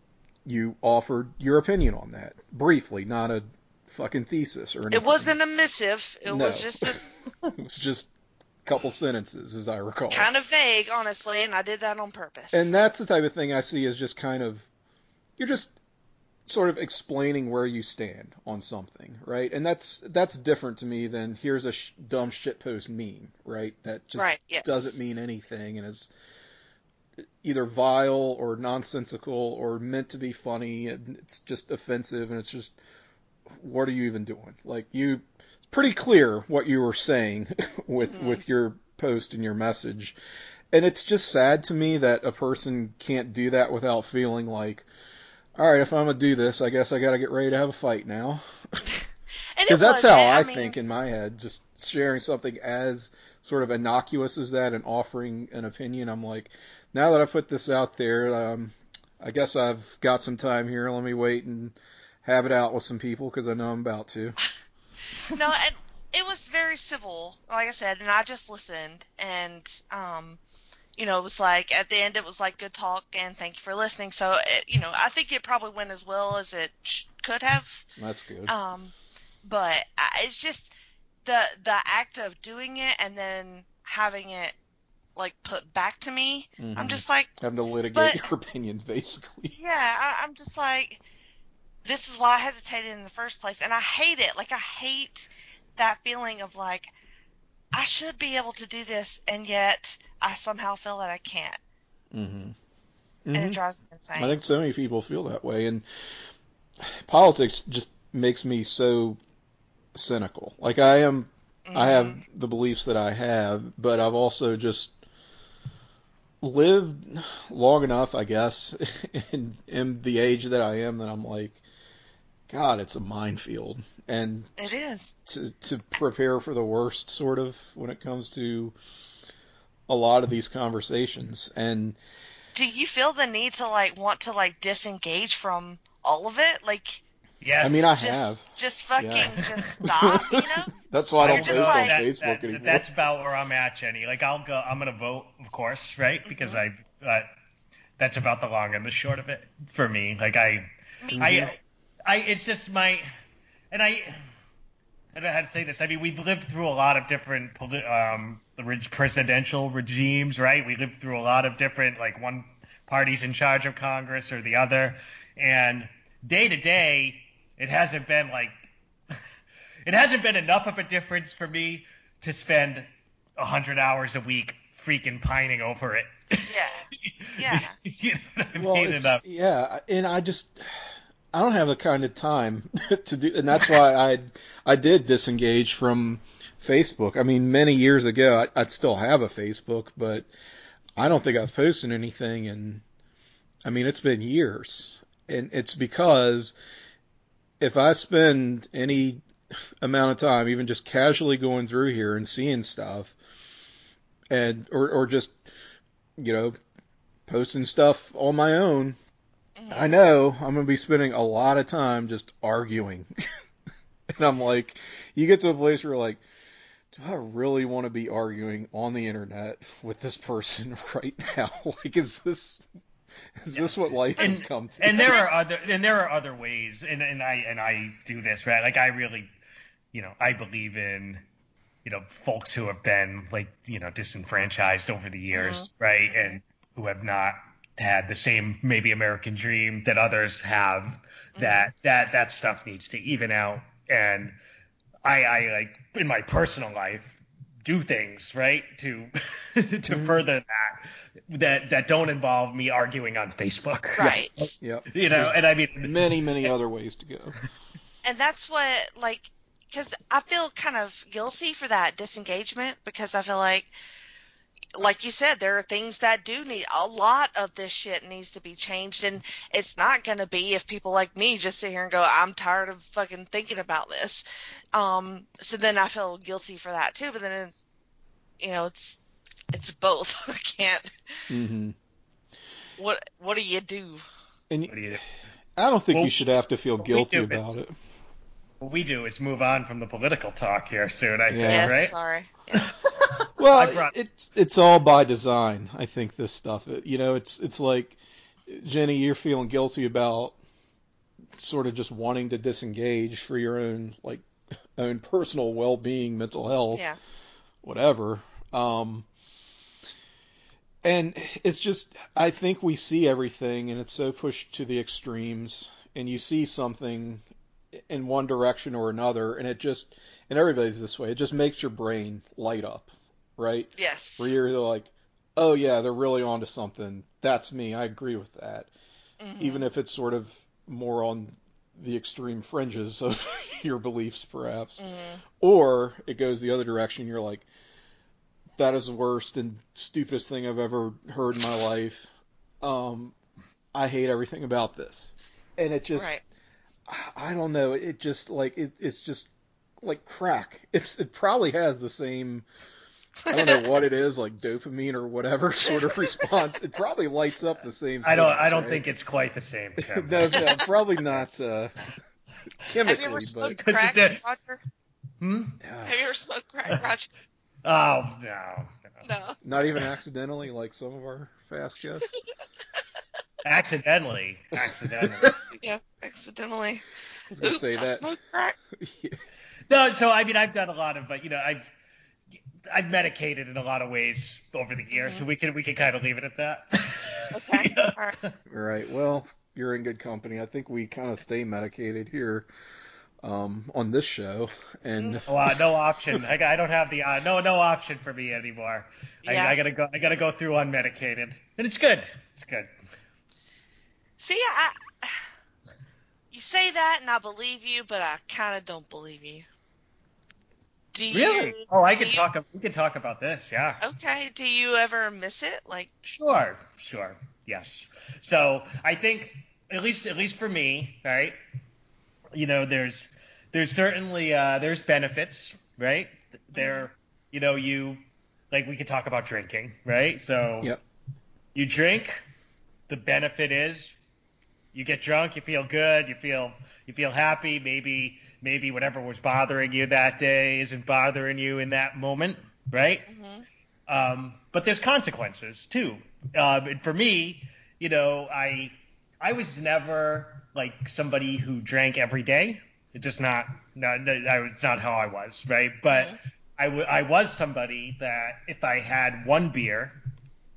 you offered your opinion on that briefly, not a fucking thesis or anything. It wasn't a missive. It No. was just a, It was just a couple sentences, as I recall. kind of vague, honestly, and I did that on purpose. And that's the type of thing I see as just kind of you're just sort of explaining where you stand on something, right? And that's that's different to me than here's a sh- dumb shitpost meme, right? That just Right, yes. doesn't mean anything and is either vile or nonsensical or meant to be funny and it's just offensive and it's just what are you even doing? Like you it's pretty clear what you were saying with Mm-hmm. with your post and your message. And it's just sad to me that a person can't do that without feeling like, all right, if I'm gonna do this, I guess I got to get ready to have a fight now. Because that's how wasn't. I, mean, think in my head. Just sharing something as sort of innocuous as that and offering an opinion, I'm like, now that I put this out there, um, I guess I've got some time here. Let me wait and have it out with some people because I know I'm about to. no, and it was very civil, like I said, and I just listened, and um, you know, it was like at the end, it was like good talk and thank you for listening. So, it, you know, I think it probably went as well as it sh- could have. That's good. Um, but I, it's just the the act of doing it and then having it like put back to me. I'm Mhm. just like, Having to litigate but- your opinion, basically. yeah, I, I'm just like, this is why I hesitated in the first place, and I hate it. Like I hate that feeling of like I should be able to do this, and yet I somehow feel that I can't, Mm-hmm. and it drives me insane. I think so many people feel that way, and politics just makes me so cynical. Like I am, I have the beliefs that I have, but I've also just lived long enough, I guess, in, in the age that I am that I'm like, God, it's a minefield, and It is. to to prepare for the worst, sort of, when it comes to a lot of these conversations. And Do you feel the need to like want to like disengage from all of it? Like yeah, I mean, I just have. just fucking Yeah. just stop, you know? That's why I don't post like- on That- Facebook that- anymore. That's about where I'm at, Jenny. Like I'll go. I'm gonna vote, of course, right? Because I. Uh, that's about the long and the short of it for me. Like I, I, I. It's just my, and I. I don't know how to say this. I mean, we've lived through a lot of different um, presidential regimes, right? We lived through a lot of different, like one party's in charge of Congress or the other, and day to day, it hasn't been like it hasn't been enough of a difference for me to spend a hundred hours a week freaking pining over it. Yeah. Yeah. you know what I well, mean? it's, yeah, and I just I don't have the kind of time to do, and that's why I I did disengage from Facebook. I mean, many years ago, I, I'd still have a Facebook, but I don't think I've posted anything, and I mean, it's been years, and it's because if I spend any amount of time, even just casually going through here and seeing stuff, and or or just you know posting stuff on my own, I know I'm going to be spending a lot of time just arguing. and I'm like, you get to a place where you're like, do I really want to be arguing on the internet with this person right now? like, is this is this what life has come to? and there are other and there are other ways and, and I and I do this right like I really you know I believe in you know folks who have been like you know disenfranchised over the years uh-huh. right and who have not had the same maybe American dream that others have mm-hmm. that that that stuff needs to even out and I I like in my personal life do things right to to mm-hmm. further that that that don't involve me arguing on Facebook Right. yep. you know, and I mean, Many, many other ways to go. And that's what like cuz I feel kind of guilty for that disengagement because I feel like like you said, there are things that do need a lot of this shit needs to be changed, and it's not going to be if people like me just sit here and go, "I'm tired of fucking thinking about this." Um, so then I feel guilty for that too. But then, you know, it's it's both. I can't. hmm What what do you do? And what, do you, I don't think Well, you should have to feel guilty do about it. What we do is move on from the political talk here soon. I think, Yeah. Yes, right? sorry. Yes. Well, brought- it's it's all by design. I think this stuff. It, you know, it's it's like Jenny, you're feeling guilty about sort of just wanting to disengage for your own like own personal well-being, mental health, yeah. whatever. Um, and it's just, I think we see everything, and it's so pushed to the extremes, and you see something in one direction or another, and it just, and everybody's this way. It just makes your brain light up, right? Yes. Where you're like, oh yeah, they're really onto something. That's me. I agree with that, Mhm. even if it's sort of more on the extreme fringes of your beliefs, perhaps. Mhm. Or it goes the other direction. You're like, that is the worst and stupidest thing I've ever heard in my life. Um, I hate everything about this. And it just, Right. I don't know. It just like it, it's just like crack. It's it probably has the same. I don't know what it is, like dopamine or whatever sort of response. It probably lights up the same. I don't. signals, I don't right? think it's quite the same. No, no, probably not uh, Have you ever but smoked But crack, Roger? Hmm? yeah, Have you ever smoked crack, Roger? Oh no. no. No. not even accidentally, like some of our fast guests. Accidentally. Accidentally. Yeah, accidentally. I was gonna Oops, say I that. smoked crack. No, so I mean, I've done a lot of, but you know, I've I've medicated in a lot of ways over the years, so we can we can kind of leave it at that. Okay. Yeah. All right. Right. Well, you're in good company. I think we kind of stay medicated here um, on this show, and Oh, uh, no option. I, I don't have the uh, no no option for me anymore. Yeah. I, I gotta go. I gotta go through unmedicated, and it's good. It's good. See, I, you say that and I believe you, but I kind of don't believe you. Do you? Really? Oh, I do can you- talk. We can talk about this. Yeah. Okay. Do you ever miss it? Like, Sure, sure, yes. So I think at least at least for me, right? you know, there's there's certainly uh, there's benefits, right? There, you know, you like we could talk about drinking, right? So Yep. you drink, the benefit is you get drunk, you feel good, you feel you feel happy, maybe maybe whatever was bothering you that day isn't bothering you in that moment, right? Um, but there's consequences too. Um, and for me, you know, I I was never like somebody who drank every day. It's just not not I was not how I was, right? But I wa- I was somebody that if I had one beer,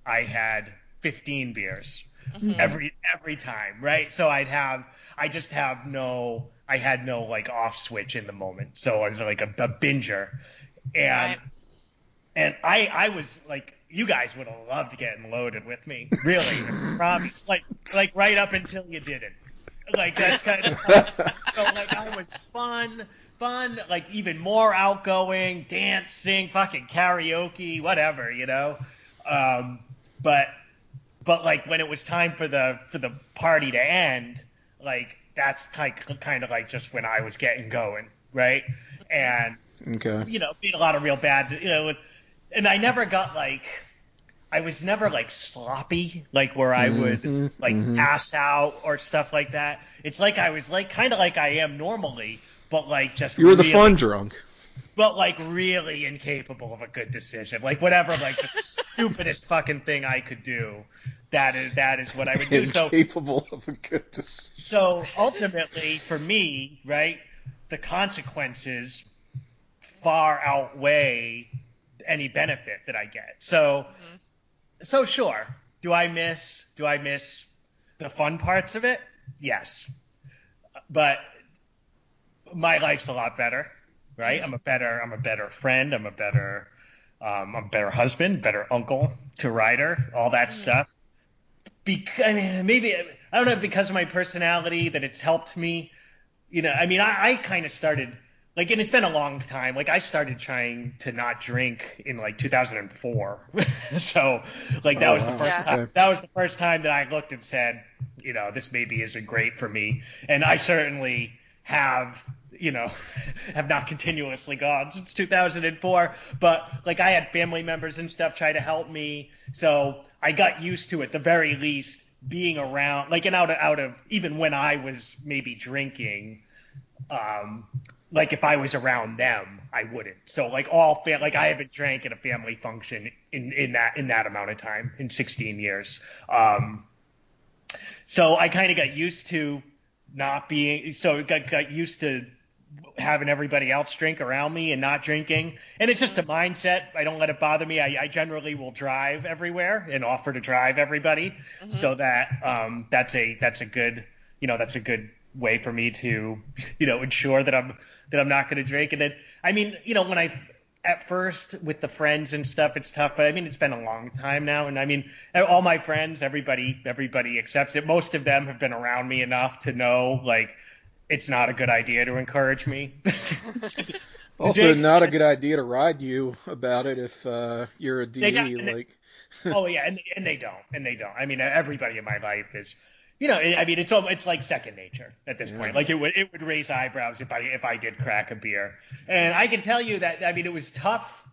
I had 15 beers every every time, right? So I'd have I just have no I had no like off switch in the moment. So I was like a, a binger. And Right. and I I was like you guys would have loved getting loaded with me. Really. Promise. Like like right up until you didn't. Like that's kind of so like I was fun, fun, like even more outgoing, dancing, fucking karaoke, whatever, you know. Um, but but like when it was time for the for the party to end, like that's like kind of like just when I was getting going, right? And Okay. you know, being a lot of real bad, you know, and I never got like, I was never like sloppy, like where I would Mhm, like mhm. pass out or stuff like that. It's like I was like kind of like I am normally, but like just You were the fun drunk. But like really incapable of a good decision. Like whatever, like the stupidest fucking thing I could do. That is that is what I would do. So Incapable of a good decision. so ultimately, for me, right, the consequences far outweigh any benefit that I get. So, mm-hmm. so sure, do I miss? Do I miss the fun parts of it? Yes, but my life's a lot better, right? I'm a better, I'm a better friend. I'm a better, um, I'm a better husband, better uncle to Ryder, all that stuff because I mean, maybe I don't know because of my personality that it's helped me. You know, I mean, I, I kind of started like, and it's been a long time. Like, I started trying to not drink in like 2004. so, like, that Oh, was the first Yeah. time. That was the first time that I looked and said, you know, this maybe isn't great for me. And I certainly have, you know, have not continuously gone since 2004. But like, I had family members and stuff try to help me, so I got used to it. The very least, being around, like, and out of, out of even when I was maybe drinking, um, like if I was around them, I wouldn't. So like all like I haven't drank at a family function in in that in that amount of time in 16 years. Um, so I kind of got used to not being so got got used to having everybody else drink around me and not drinking. And it's just a mindset. I don't let it bother me. I, I generally will drive everywhere and offer to drive everybody, so that um, that's a that's a good you know that's a good way for me to you know ensure that I'm that I'm not going to drink. And then I mean you know when I at first with the friends and stuff it's tough, but I mean it's been a long time now, and I mean all my friends, everybody everybody accepts it. Most of them have been around me enough to know like it's not a good idea to encourage me. Also, Jake- not a good idea to ride you about it if uh, you're a They got- DE. Like, oh yeah, and and they don't, and they don't. I mean, everybody in my life is, you know, I mean, it's it's like second nature at this point. Like it would it would raise eyebrows if I if I did crack a beer, and I can tell you that I mean it was tough.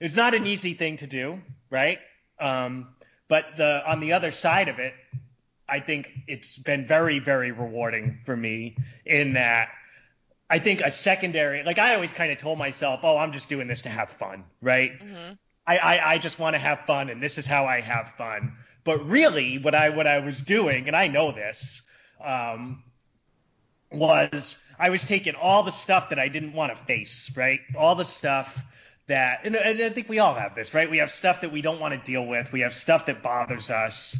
It's not an easy thing to do, right? Um, but the on the other side of it, I think it's been very very rewarding for me in that. I think a secondary, like I always kind of told myself, oh, I'm just doing this to have fun, right? I, I, I just want to have fun and this is how I have fun. But really what I what I was doing, and I know this, um, was I was taking all the stuff that I didn't want to face, right? All the stuff that and, and I think we all have this, right? We have stuff that we don't want to deal with. We have stuff that bothers us.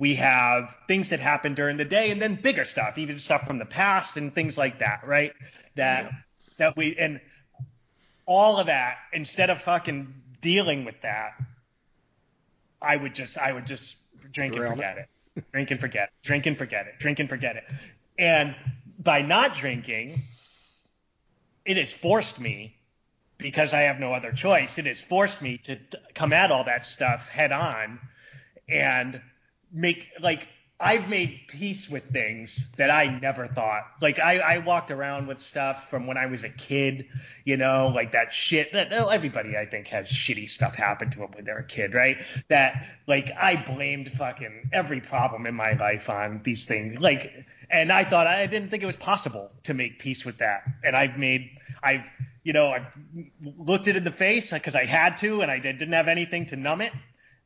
We have things that happen during the day and then bigger stuff, even stuff from the past and things like that, right? That that we and all of that instead of fucking dealing with that i would just i would just drink and Drown it. forget it. drink and forget it. Drink and forget it. Drink and forget it. And by not drinking it has forced me because i have no other choice it has forced me to come at all that stuff head on. And make like I've made peace with things that I never thought. Like I, I walked around with stuff from when I was a kid, you know, like that shit. That everybody I think has shitty stuff happen to them when they're a kid, right? That like I blamed fucking every problem in my life on these things. Like, and I thought I didn't think it was possible to make peace with that. And I've made, I've, you know, I looked it in the face because I had to, and I didn't have anything to numb it,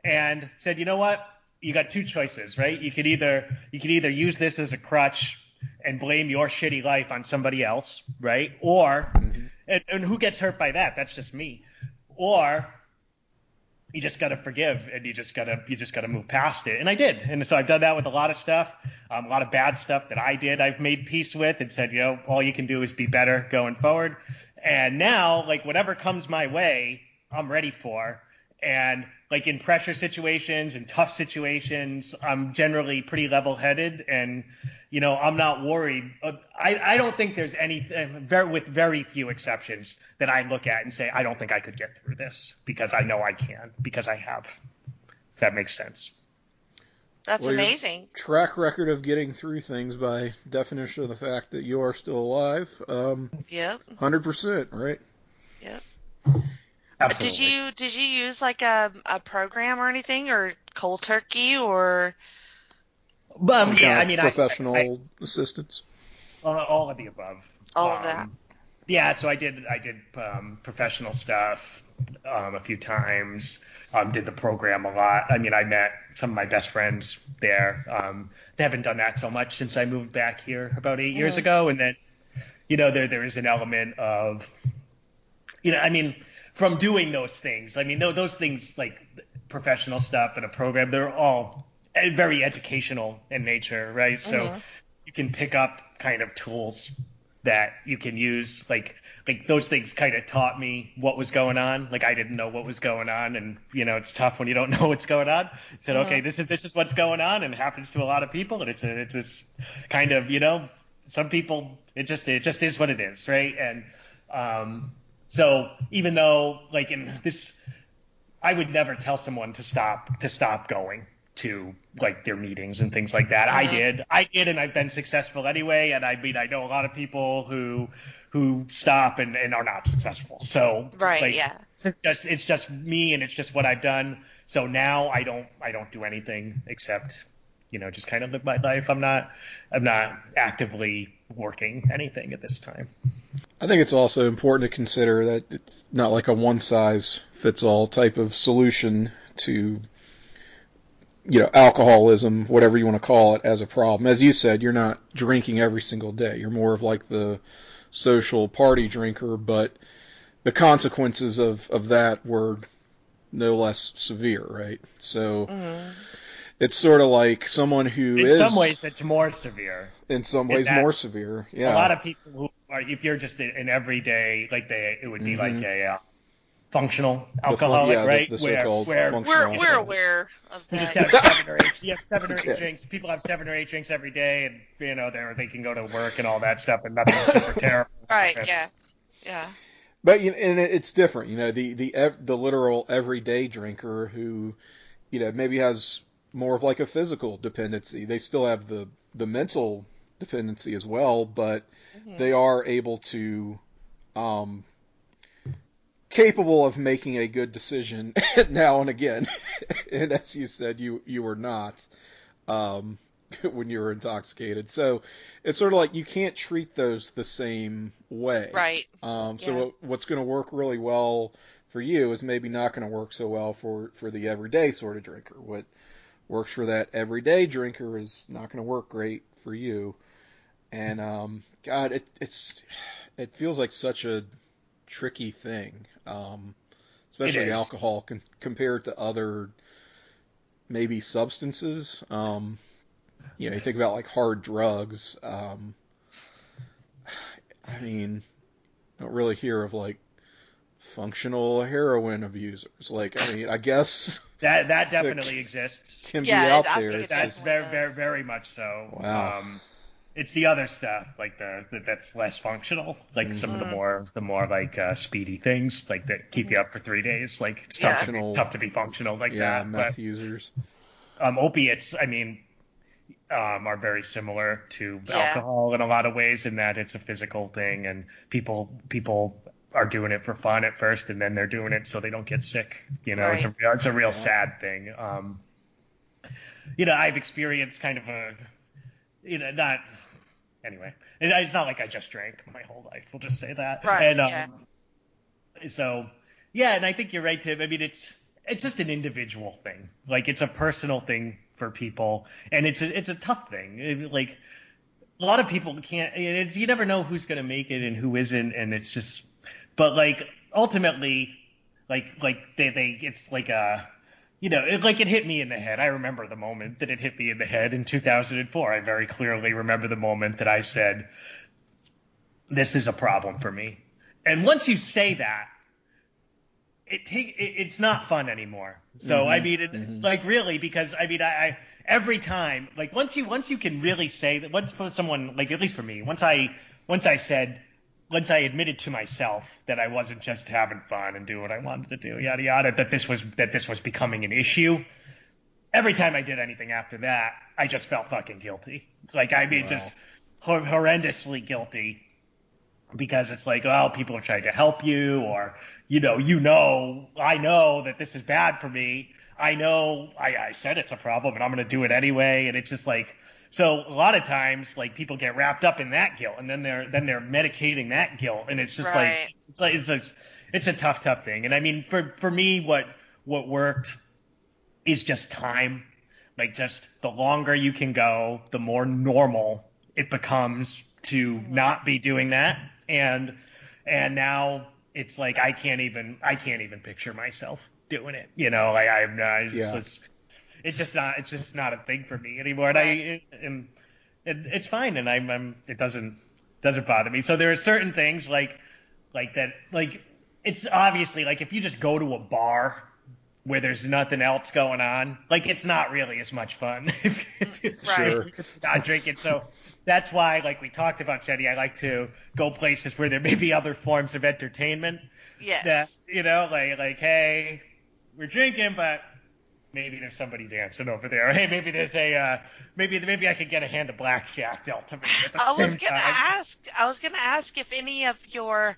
and said, you know what? You got two choices, right? You could either you could either use this as a crutch and blame your shitty life on somebody else, right? Or and, and who gets hurt by that? That's just me. Or you just got to forgive and you just got to you just got to move past it and i did and so i've done that with a lot of stuff um, a lot of bad stuff that i did i've made peace with and said you know all you can do is be better going forward and now like whatever comes my way i'm ready for and like in pressure situations and tough situations i'm generally pretty level headed and you know i'm not worried Uh, i, I don't think there's any with very few exceptions that i look at and say i don't think i could get through this because i know i can because i have does that make sense That's Well, amazing. Track record of getting through things by definition of the fact that you are still alive. Um, Yep. 100%, right? Yep. Absolutely. Did you did you use like a a program or anything or cold turkey or um, yeah kind i mean professional I, assistance. I, all, all of the above all of Um, that? Yeah, so I did I did um, professional stuff um, a few times. Um, did the program a lot. I mean, I met some of my best friends there. Um, they haven't done that so much since I moved back here about eight years Mhm. ago, and then you know there there is an element of you know I mean from doing those things. I mean tho- those things like professional stuff and a program they're all very educational in nature, right? So Mhm. you can pick up kind of tools that you can use like like those things kind of taught me what was going on like i didn't know what was going on and you know it's tough when you don't know what's going on I said okay this is this is what's going on and it happens to a lot of people and it's a it's this kind of you know some people it just it just is what it is right and um so even though like in this I would never tell someone to stop to stop going to like their meetings and things like that. I did. I did and I've been successful anyway and I mean I know a lot of people who who stop and, and are not successful. So Right, like, yeah. It's just it's just me and it's just what I've done. So now I don't I don't do anything except you know just kind of live my life. I'm not I'm not actively working anything at this time. I think it's also important to consider that it's not like a one size fits all type of solution to you know alcoholism, whatever you want to call it, as a problem. As you said, you're not drinking every single day. You're more of like the social party drinker, but the consequences of of that were no less severe, right? So Mhm. it's sort of like someone who In is some ways it's more severe. in some ways that- more severe. Yeah. a lot of people who are if you're just an everyday like they it would be like a uh, functional alcoholic Mm-hmm. yeah, right the where where We're we're aware of you just that. have seven or eight you have seven or eight Okay. drinks people have seven or eight drinks every day and you know they they can go to work and all that stuff and nothing's super terrible Right, And- yeah. Yeah. But you know, and it's different, you know, the the the literal everyday drinker who, you know, maybe has more of like a physical dependency. They still have the the mental dependency as well, but Mhm. they are able to, um, capable of making a good decision now and again. and as you said, you you were not. Um, when you were intoxicated, so it's sort of like you can't treat those the same way. Right. Um, so Yeah. what, what's going to work really well for you is maybe not going to work so well for, for the everyday sort of drinker. What works for that everyday drinker is not going to work great for you. And um, God, it, it's it feels like such a tricky thing, um, especially alcohol con- compared to other maybe substances. Um, you know, you think about like hard drugs. Um, I mean, don't really hear of like functional heroin abusers. Like, I mean, I guess that that definitely exists can Yeah, be out I there. think It's it's that's just, very very very much so Wow. um it's the other stuff like the, the that's less functional like some of the Mhm. more the more like uh, speedy things like that keep you up for three days like it's tough, to, be, Functional- tough to be functional like yeah, that meth but users. um, opiates, I mean, um, are very similar to Yeah. alcohol in a lot of ways, in that it's a physical thing, and people people are doing it for fun at first, and then they're doing it so they don't get sick. You know, it's a it's a real sad thing. Um, you know, I've experienced kind of a, you know, not anyway. It, it's not like I just drank my whole life. We'll just say that. Right, And um, yeah. so yeah, and I think you're right, Tim. I mean, it's it's just an individual thing. Like it's a personal thing for people, and it's a it's a tough thing. It- like a lot of people can't. It's you never know who's gonna make it and who isn't, and it's just. But like ultimately, like like they they it's like a. You know, it, like it hit me in the head. I remember the moment that it hit me in the head in 2004. I very clearly remember the moment that I said, "This is a problem for me." And once you say that, it take it, it's not fun anymore. So I mm-hmm. mean, it, mm-hmm. like really, because I mean, I, I every time like once you once you can really say that once for someone like at least for me once I once I said once I admitted to myself that I wasn't just having fun and doing what I wanted to do, yada yada, that this was that this was becoming an issue. Every time I did anything after that, I just felt fucking guilty. Like I mean, Wow. just hor- horrendously guilty because it's like, oh, people are trying to help you, or you know, you know, I know that this is bad for me. I know I, I said it's a problem, and I'm going to do it anyway. And it's just like, so a lot of times, like people get wrapped up in that guilt, and then they're then they're medicating that guilt, and it's just Right. like it's like it's a, it's a tough, tough thing. And I mean, for for me, what what worked is just time. Like just the longer you can go, the more normal it becomes to mm-hmm. not be doing that. And and now it's like I can't even I can't even picture myself doing it. You know, I I'm not, it's, Yeah. it's it's just not it's just not a thing for me anymore. And I and it, it's fine and I'm, I'm it doesn't doesn't bother me. So there are certain things like like that like it's obviously like if you just go to a bar where there's nothing else going on, like it's not really as much fun if, mm, if you're Right. not drinking. So that's why, like we talked about, Jenny, I like to go places where there may be other forms of entertainment. Yes. That you know, like like hey, we're drinking, but maybe there's somebody dancing over there. Hey, maybe there's a uh, maybe maybe I could get a hand of blackjack dealt to me I was gonna time. ask. I was gonna ask if any of your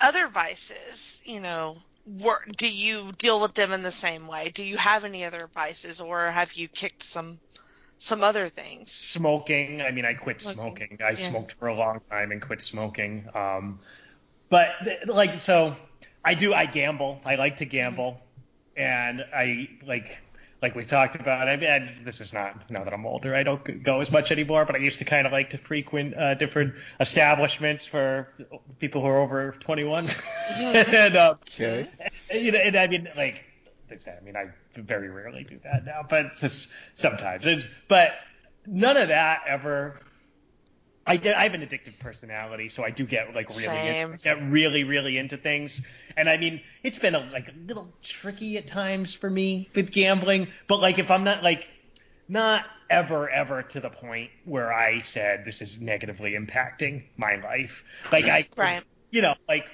other vices, you know, were do you deal with them in the same way? Do you have any other vices, or have you kicked some some other things? smoking. I mean, I quit Smoking. smoking. I Yeah. smoked for a long time and quit smoking. Um, but th- like, so I do. I gamble. I like to gamble, and I like. Like we talked about, I mean, this is not now that I'm older. I don't go as much anymore, but I used to kind of like to frequent uh, different establishments for people who are over 21. and um, Okay. you know, and I mean, like, they say, I mean, I very rarely do that now, but it's just sometimes. It's, but none of that ever. I, get, I have an addictive personality, so I do get like really get really really into things, and I mean it's been a, like a little tricky at times for me with gambling, but like if I'm not like not ever ever to the point where I said this is negatively impacting my life, like I Right. you know like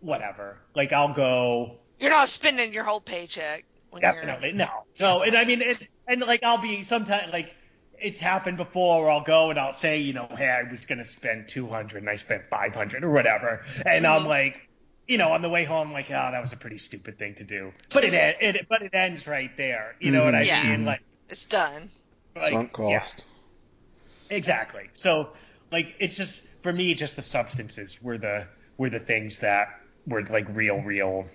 whatever, like I'll go. You're not spending your whole paycheck when Definitely no, no, and I mean, it, and like I'll be sometimes like it's happened before, where I'll go and I'll say, you know, hey, I was gonna spend two hundred and I spent five hundred or whatever, and I'm mm-hmm. like, you know, on the way home, like, oh, that was a pretty stupid thing to do, but it, it but it ends right there, you know what I mm-hmm. Yeah. mean? Like, it's done. like Sunk yeah. cost. Exactly. So like it's just for me just the substances were the were the things that were like real real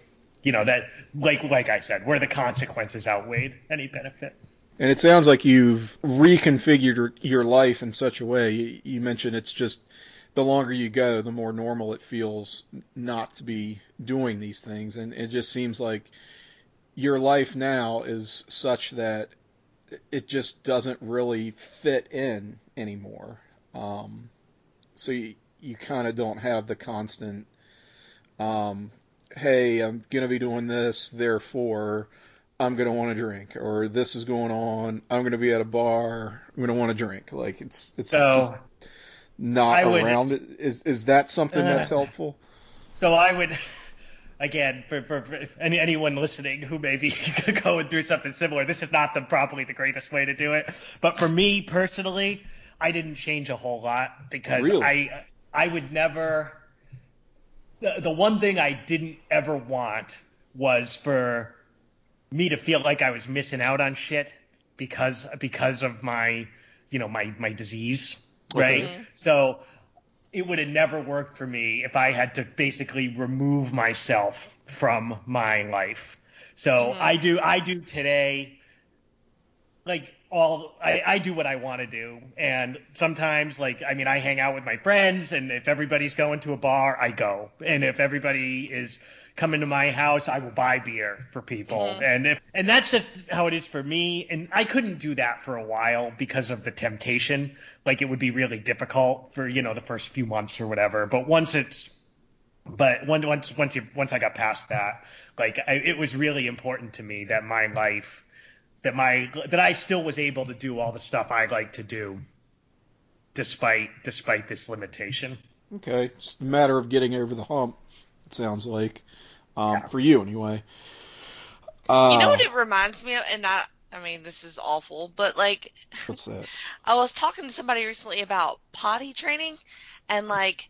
you know that like like I said where the consequences outweighed any benefit. And it sounds like you've reconfigured your, life in such a way. You mentioned it's just the longer you go, the more normal it feels not to be doing these things. And it just seems like your life now is such that it just doesn't really fit in anymore. Um, so you, you kind of don't have the constant, um, hey, I'm going to be doing this, therefore I'm going to want to drink, or this is going on, I'm going to be at a bar, I'm going to want to drink. Like it's it's So just not I would- around it. Is is that something that's Uh, helpful? so I would again, for, for, for any, anyone listening who may be going through something similar, this is not the probably the greatest way to do it. But for me personally, I didn't change a whole lot because Really? I I would never. The, the one thing I didn't ever want was for me to feel like I was missing out on shit because because of my you know my my disease, right? So it would have never worked for me if I had to basically remove myself from my life. So mm-hmm. I do I do today like all I, I do what I want to do. And sometimes like I mean I hang out with my friends and if everybody's going to a bar I go. And if everybody is coming into my house I will buy beer for people. Mm-hmm. And if and that's just how it is for me. And I couldn't do that for a while because of the temptation. Like it would be really difficult for you know the first few months or whatever. But once it's but once once once you once I got past that, like I, it was really important to me that my life, that my that I still was able to do all the stuff I like to do, despite despite this limitation. Okay, just a matter of getting over the hump. It sounds like, um, Yeah. for you anyway. Uh, You know what it reminds me of? And I, I mean, this is awful, but like, what's that? I was talking to somebody recently about potty training, and like,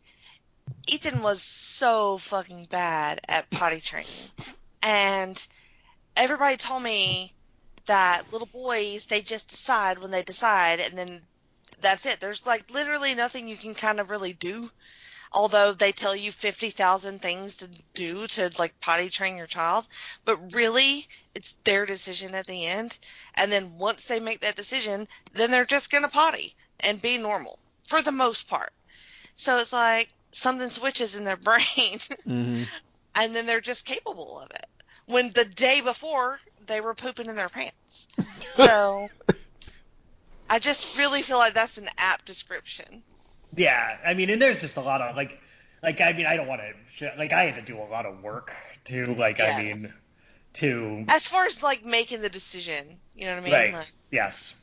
Ethan was so fucking bad at potty training, and everybody told me that little boys they just decide when they decide, and then that's it. There's like literally nothing you can kind of really do. Although they tell you 50,000 things to do to like potty train your child, but really it's their decision at the end. And then once they make that decision, then they're just going to potty and be normal for the most part. So it's like something switches in their brain hmm and then they're just capable of it. When the day before they were pooping in their pants. So I just really feel like that's an apt description. Yeah, I mean, and there's just a lot of like, like I mean, I don't want to like I had to do a lot of work to like Yeah. I mean, to As far as like making the decision, you know what I mean? Right. Like, Yes.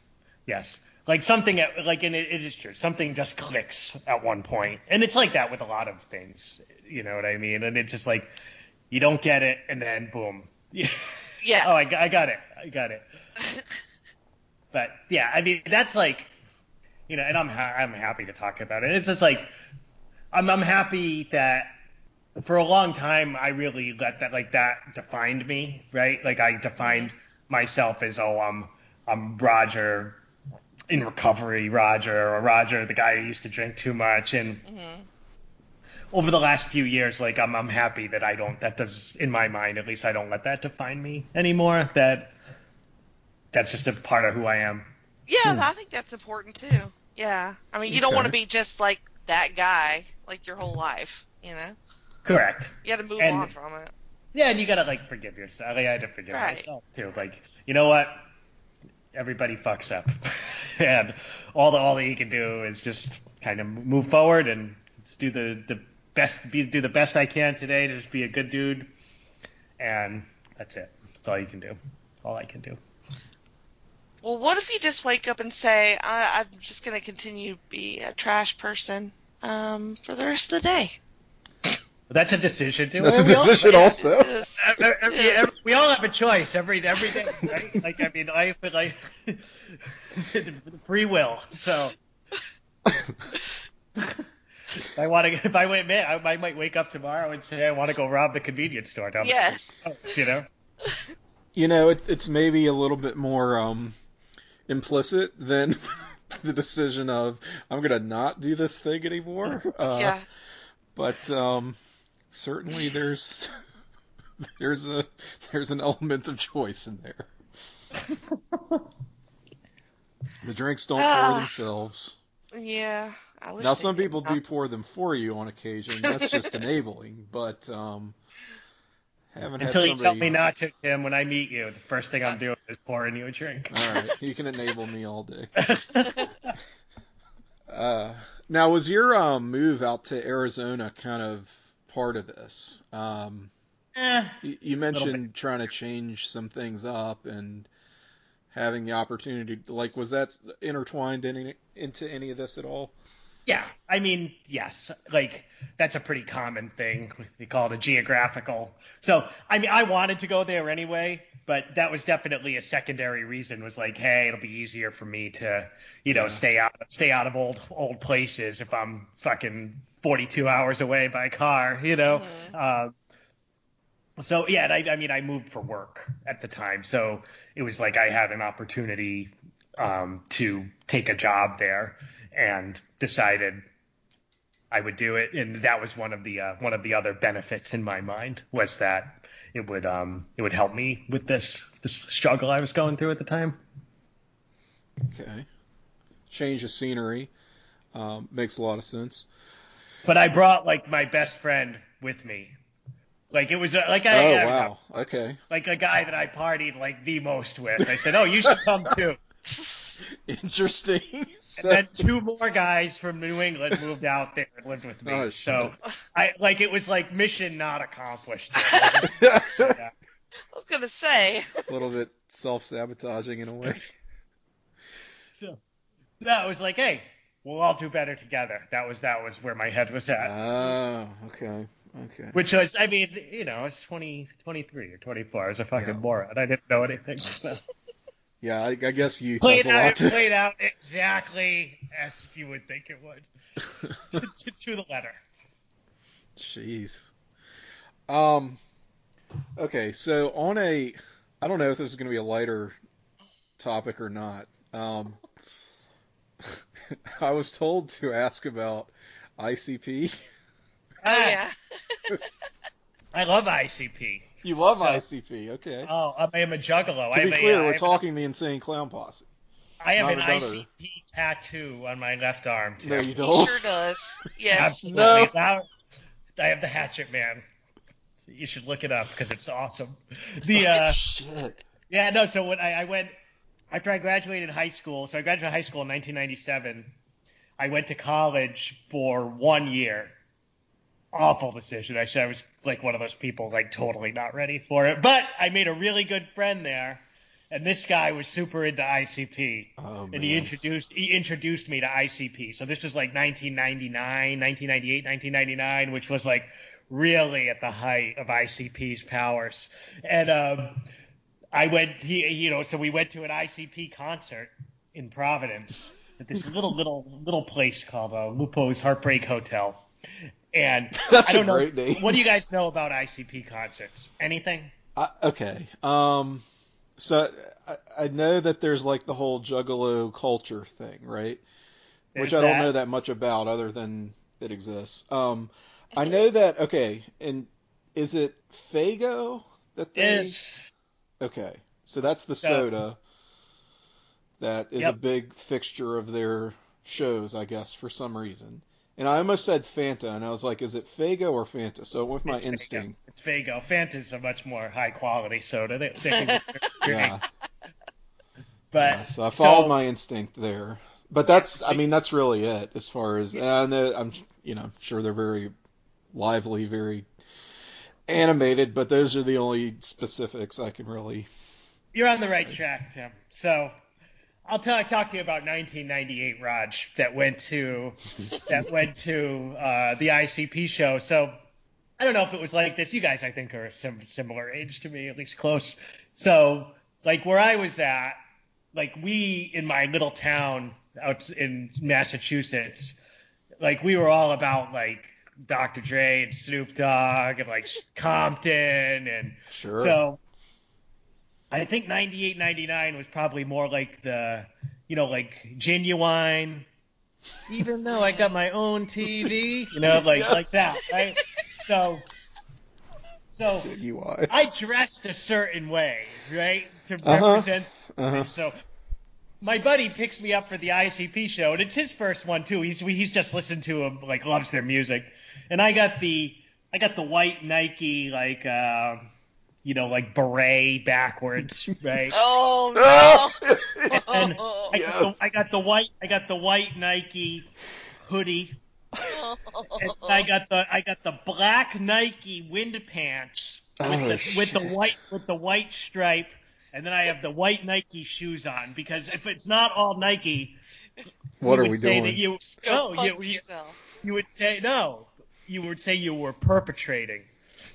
Yes. Like something at, like and it, it is true. Something just clicks at one point, and it's like that with a lot of things. You know what I mean? And it's just like you don't get it, and then boom. Yeah. oh, I, I got it. I got it. but yeah, I mean that's like, you know, and I'm ha- I'm happy to talk about it. It's just like I'm I'm happy that for a long time I really let that like that defined me, right? Like I defined myself as oh I'm I'm Roger in recovery, Roger, or Roger the guy who used to drink too much, and mm-hmm. over the last few years, like I'm I'm happy that I don't that does in my mind at least I don't let that define me anymore. That that's just a part of who I am. Yeah, hmm. I think that's important too. Yeah. I mean, you don't want to be just like that guy like your whole life, you know? Correct. You got to move And- on from it. Yeah, and you gotta like forgive yourself. Like, I had to forgive Right. myself too. Like, you know what? Everybody fucks up, and all the all that you can do is just kind of move forward and just do the the best be do the best I can today to just be a good dude, and that's it. That's all you can do. All I can do. Well, what if you just wake up and say, I, I'm just going to continue to be a trash person um, for the rest of the day? That's a decision too. That's a We all- decision also. Yes. Every, every, every- we all have a choice every every day, right? Like I mean, I feel like free will. So I want to. If I went, man, I, I might wake up tomorrow and say I want to go rob the convenience store down the Yes. street. You know, You know, it, it's maybe a little bit more um, implicit than the decision of I'm gonna not do this thing anymore. Uh, yeah. But um, certainly there's there's a there's an element of choice in there. The drinks don't pour Ah. themselves. Yeah. I wish Now some people not. do pour them for you on occasion. That's just enabling. But um, haven't until you tell me not to, Tim. When I meet you, the first thing I'm doing is pouring you a drink. All right, you can enable me all day. Uh, now, was your um, move out to Arizona kind of part of this? Um, Eh, you, you mentioned trying to change some things up and having the opportunity. Like, was that intertwined any, into any of this at all? Yeah, I mean, yes, like that's a pretty common thing. We call it a geographical. So, I mean, I wanted to go there anyway, but that was definitely a secondary reason. Was like, hey, it'll be easier for me to, you know, Yeah. stay out, stay out of old old places if I'm fucking 42 hours away by car, you know. Um, so yeah, and I, I mean, I moved for work at the time, so it was like I had an opportunity um, to take a job there, and decided I would do it, and that was one of the uh, one of the other benefits in my mind was that it would um, it would help me with this this struggle I was going through at the time. Okay. Change of scenery um, makes a lot of sense. But I brought like my best friend with me. Like it was uh, like I, oh I was a- wow. Okay. like a guy that I partied like the most with. I said, "Oh, you should come too." Interesting. And then two more guys from New England moved out there and lived with me. Oh, so. I like it was like mission not accomplished. I was gonna say. a little bit self-sabotaging in a way. so that was like, hey, we'll all do better together. That was that was where my head was at. Oh, okay. Okay. Which was, I mean, you know, I was 20, 23 or 24. I was a fucking Yeah. moron. I didn't know anything. So. Yeah, I, I guess youth played has a out, lot it played out exactly as you would think it would, to, to, to the letter. Jeez. Um. Okay, so on a, I don't know if this is going to be a lighter topic or not. Um. I was told to ask about ICP. Oh yeah. I love ICP. You love So- ICP, okay. Oh, I am a juggalo. To am be a, clear, uh, I we're have- talking the Insane Clown Posse. I have not an another. ICP tattoo on my left arm. Too. No, you He don't. sure does. Yes. Absolutely. No. I have the Hatchet Man. You should look it up because it's awesome. The uh, Shit. yeah, no. So when I, I went after I graduated high school, so I graduated high school in 1997. I went to college for one year. Awful decision. I should. I was like one of those people like totally not ready for it. But I made a really good friend there, and this guy was super into ICP. Oh, and he introduced he introduced me to ICP. So this was like 1999, 1998, 1999, which was like really at the height of ICP's powers. And um, I went, he, you know, so we went to an ICP concert in Providence at this little little little place called uh, Lupo's Heartbreak Hotel. And That's I don't a know. great name. What do you guys know about ICP concerts? Anything? I, okay. Um. So I, I know that there's like the whole Juggalo culture thing, right? Which I don't that. know that much about, other than it exists. Um. I know that. Okay. And is it Faygo that they? Is Okay. So that's the So- soda. That is a big fixture of their shows, I guess, for some reason. And I almost said Fanta, and I was like, is it Faygo or Fanta? So I went with my It's Faygo. instinct. It's Faygo. Fanta's a much more high quality soda. They, they can Yeah. But Yeah, so I followed so- my instinct there. But that's, I mean, that's really it as far as, and I know, I'm, you know, sure they're very lively, very animated, but those are the only specifics I can really. You're on the right track, Tim. So I'll talk talk to you about 1998, Raj, that went to that went to uh, the ICP show. So I don't know if it was like this. You guys, I think, are a sim- similar age to me, at least close. So like where I was at, like we in my little town out in Massachusetts, like we were all about like Dr. Dre and Snoop Dogg and like Compton and Sure. so I think 98, 99 was probably more like the, you know, like genuine. Even though I got my own TV, you know, like like that, right? So, so UI. I dressed a certain way, right, to Uh-huh. represent. Uh-huh. So my buddy picks me up for the ICP show, and it's his first one too. He's he's just listened to them, like loves their music, and I got the I got the white Nike like uh, you know like beret backwards, right? Oh no. And I, got the, I got the white I got the white Nike hoodie, and I got the I got the black Nike wind pants with, Oh, the, with the white with the white stripe, and then I have the white Nike shoes on because if it's not all Nike, What are we say doing? That you, Go no, you, you, you would say no. You would say you were perpetrating.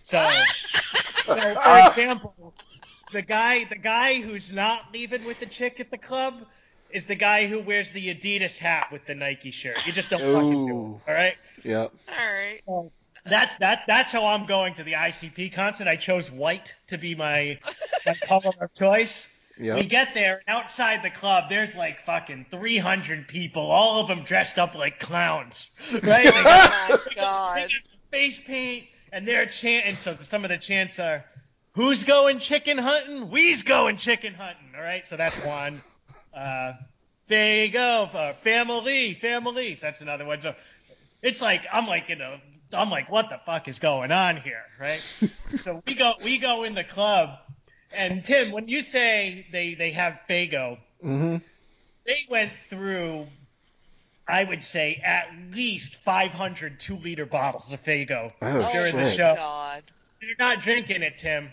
So, so for ah! example, the guy the guy who's not leaving with the chick at the club is the guy who wears the Adidas hat with the Nike shirt. You just don't fucking do it. All right. Yep. All right. That's that. That's how I'm going to the ICP concert. I chose white to be my, my color of choice. We get there, outside the club, there's like fucking 300 people, all of them dressed up like clowns, right? Oh got, Oh my god. face paint, and they're chanting. So some of the chants are, "Who's going chicken hunting? We's going chicken hunting." All right, so that's one. Uh, there you go, uh, family, family. So that's another one. So it's like I'm like you know I'm like what the fuck is going on here, right? so we go we go in the club, and Tim, when you say they they have Faygo, hmm they went through. I would say at least 500 two liter bottles of Faygo Oh, Oh during my the show. god. They're not drinking it, Tim.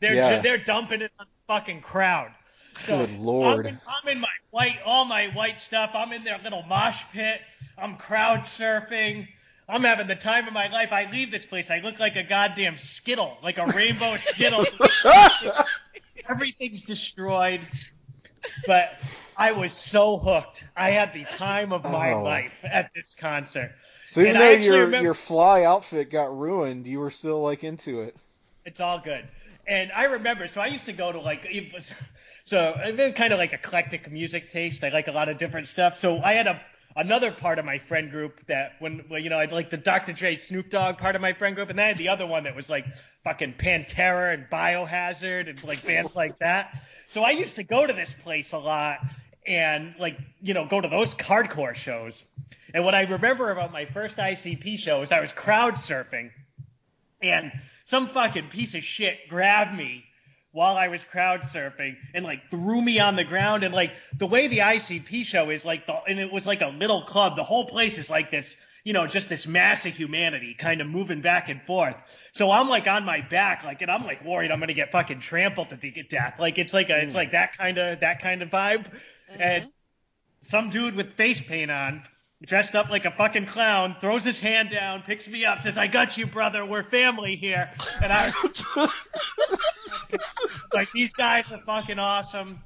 They're Yeah. they're dumping it on the fucking crowd. So Good lord. I'm in, I'm in my white, all my white stuff. I'm in their little mosh pit. I'm crowd surfing. I'm having the time of my life. I leave this place. I look like a goddamn skittle, like a rainbow skittle. Everything's destroyed. But I was so hooked. I had the time of my Oh. life at this concert. So even And though your remember- your fly outfit got ruined, you were still like into it. It's all good. And I remember, so I used to go to like, it was, so I've been kind of like eclectic music taste. I like a lot of different stuff. So I had a another part of my friend group that when, well, you know, I'd like the Dr. Dre Snoop Dogg part of my friend group, and then I had the other one that was like fucking Pantera and Biohazard and like bands like that. So I used to go to this place a lot and like, you know, go to those hardcore shows. And what I remember about my first ICP show is I was crowd surfing and some fucking piece of shit grabbed me while I was crowd surfing and like threw me on the ground and like the way the ICP show is like the and it was like a little club. The whole place is like this, you know, just this mass of humanity kind of moving back and forth. So I'm like on my back, like and I'm like worried I'm gonna get fucking trampled to de- death. Like it's like a it's hmm. like that kind of that kind of vibe. And some dude with face paint on, dressed up like a fucking clown, throws his hand down, picks me up, says, I got you, brother. We're family here. And I like, these guys are fucking awesome.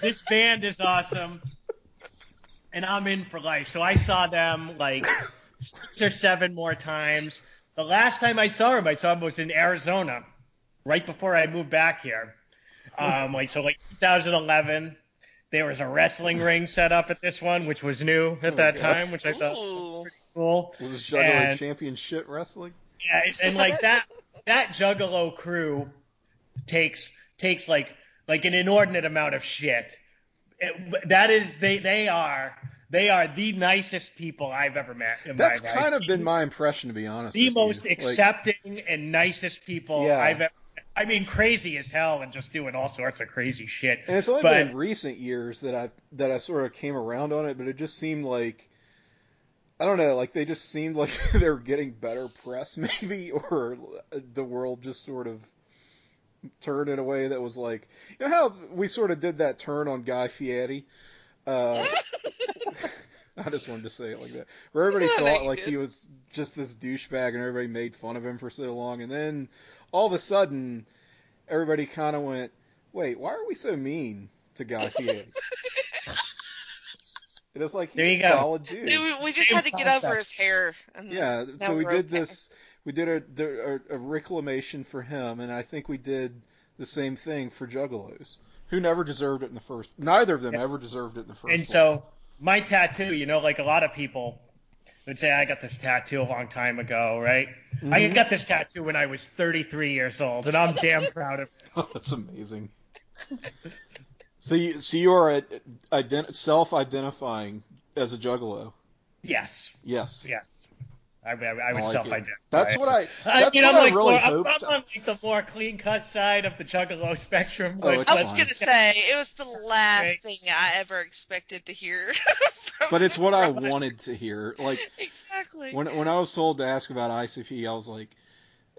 This band is awesome. And I'm in for life. So I saw them like six or seven more times. The last time I saw him, I saw him was in Arizona, right before I moved back here. Um, like so, like 2011. There was a wrestling ring set up at this one, which was new at oh, that God. time, which I thought was Ooh. cool. Was this Juggalo And- Championship Wrestling? Yeah, and- and like that that Juggalo crew takes takes like like an inordinate amount of shit. It- that is they they are they are the nicest people I've ever met in That's my life. kind of been my impression, to be honest. the with you. most Like, accepting and nicest people Yeah. I've ever. I mean, crazy as hell and just doing all sorts of crazy shit. and it's only but been in recent years that I that I sort of came around on it, but it just seemed like I don't know, like they just seemed like they were getting better press, maybe, or the world just sort of turned in a way that was like, you know how we sort of did that turn on Guy Fieri. Uh, I just wanted to say it like that. Where everybody Yeah, thought like did. he was just this douchebag and everybody made fun of him for so long, and then all of a sudden, everybody kind of went, "Wait, why are we so mean to Guy Fieri?" it was like There he's you a go. solid dude. We, we just had to get concept. over his hair. And Yeah, so we did okay. this. We did a, a a reclamation for him, and I think we did the same thing for Juggalos, who never deserved it in the first. Neither of them ever deserved it in the first. And place. so my tattoo, you know, like a lot of people would say, I got this tattoo a long time ago, right? I Mhm. got this tattoo when I was 33 years old, and I'm damn proud of it. That's amazing. so you so you are a, ident- self-identifying as a Juggalo. Yes, Yes. yes. I, I, I would I like self-identify. it. That's what I. I mean, what I'm I like really more, I'm. I'm on like the more clean-cut side of the Juggalo spectrum. Oh, but it's I was fine. gonna say it was the last Right. thing I ever expected to hear. but it's what I wanted to hear. Like Exactly. when when I was told to ask about ICP, I was like,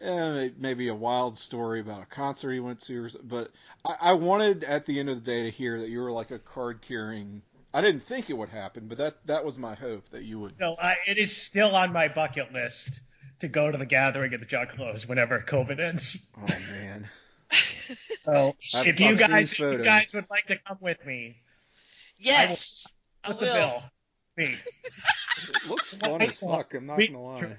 eh, maybe a wild story about a concert he went to, or, s- but I, I wanted at the end of the day to hear that you were like a card carrying I didn't think it would happen, but that that was my hope that you would. No, I, it is still on my bucket list to go to the gathering at the Juggalos whenever COVID ends. Oh man. So I've- if you I've seen guys, if you guys would like to come with me, Yes, I put the will. bill. Me. It looks fun as fuck. I'm not We- gonna lie.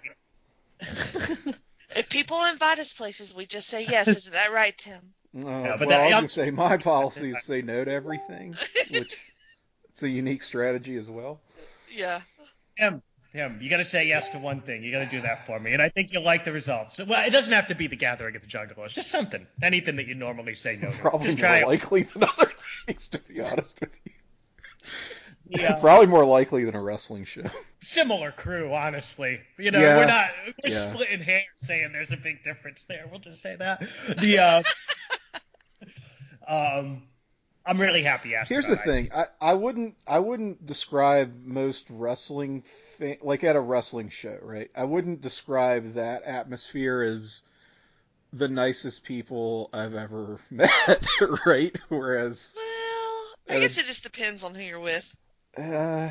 If people invite us places, we just say yes. Isn't that right, Tim? No, Yeah, but well, that- I was yeah. gonna say my policy is say no to everything, which it's a unique strategy as well. Yeah. Tim, Tim, you got to say yes to one thing. You got to do that for me, and I think you'll like the results. Well, it doesn't have to be the gathering at the Juggalos. Just something, anything that you normally say no to. Probably Just more try it. likely than other things, to be honest with you. Yeah. Probably more likely than a wrestling show. similar crew, honestly. You know, Yeah. we're not we're Yeah. splitting hairs saying there's a big difference there. We'll just say that. The uh, um, I'm really happy. you asked Here's the about thing: I, I wouldn't I wouldn't describe most wrestling fa- like at a wrestling show, right? I wouldn't describe that atmosphere as the nicest people I've ever met, right? Whereas, Well, I Uh, guess it just depends on who you're with. uh,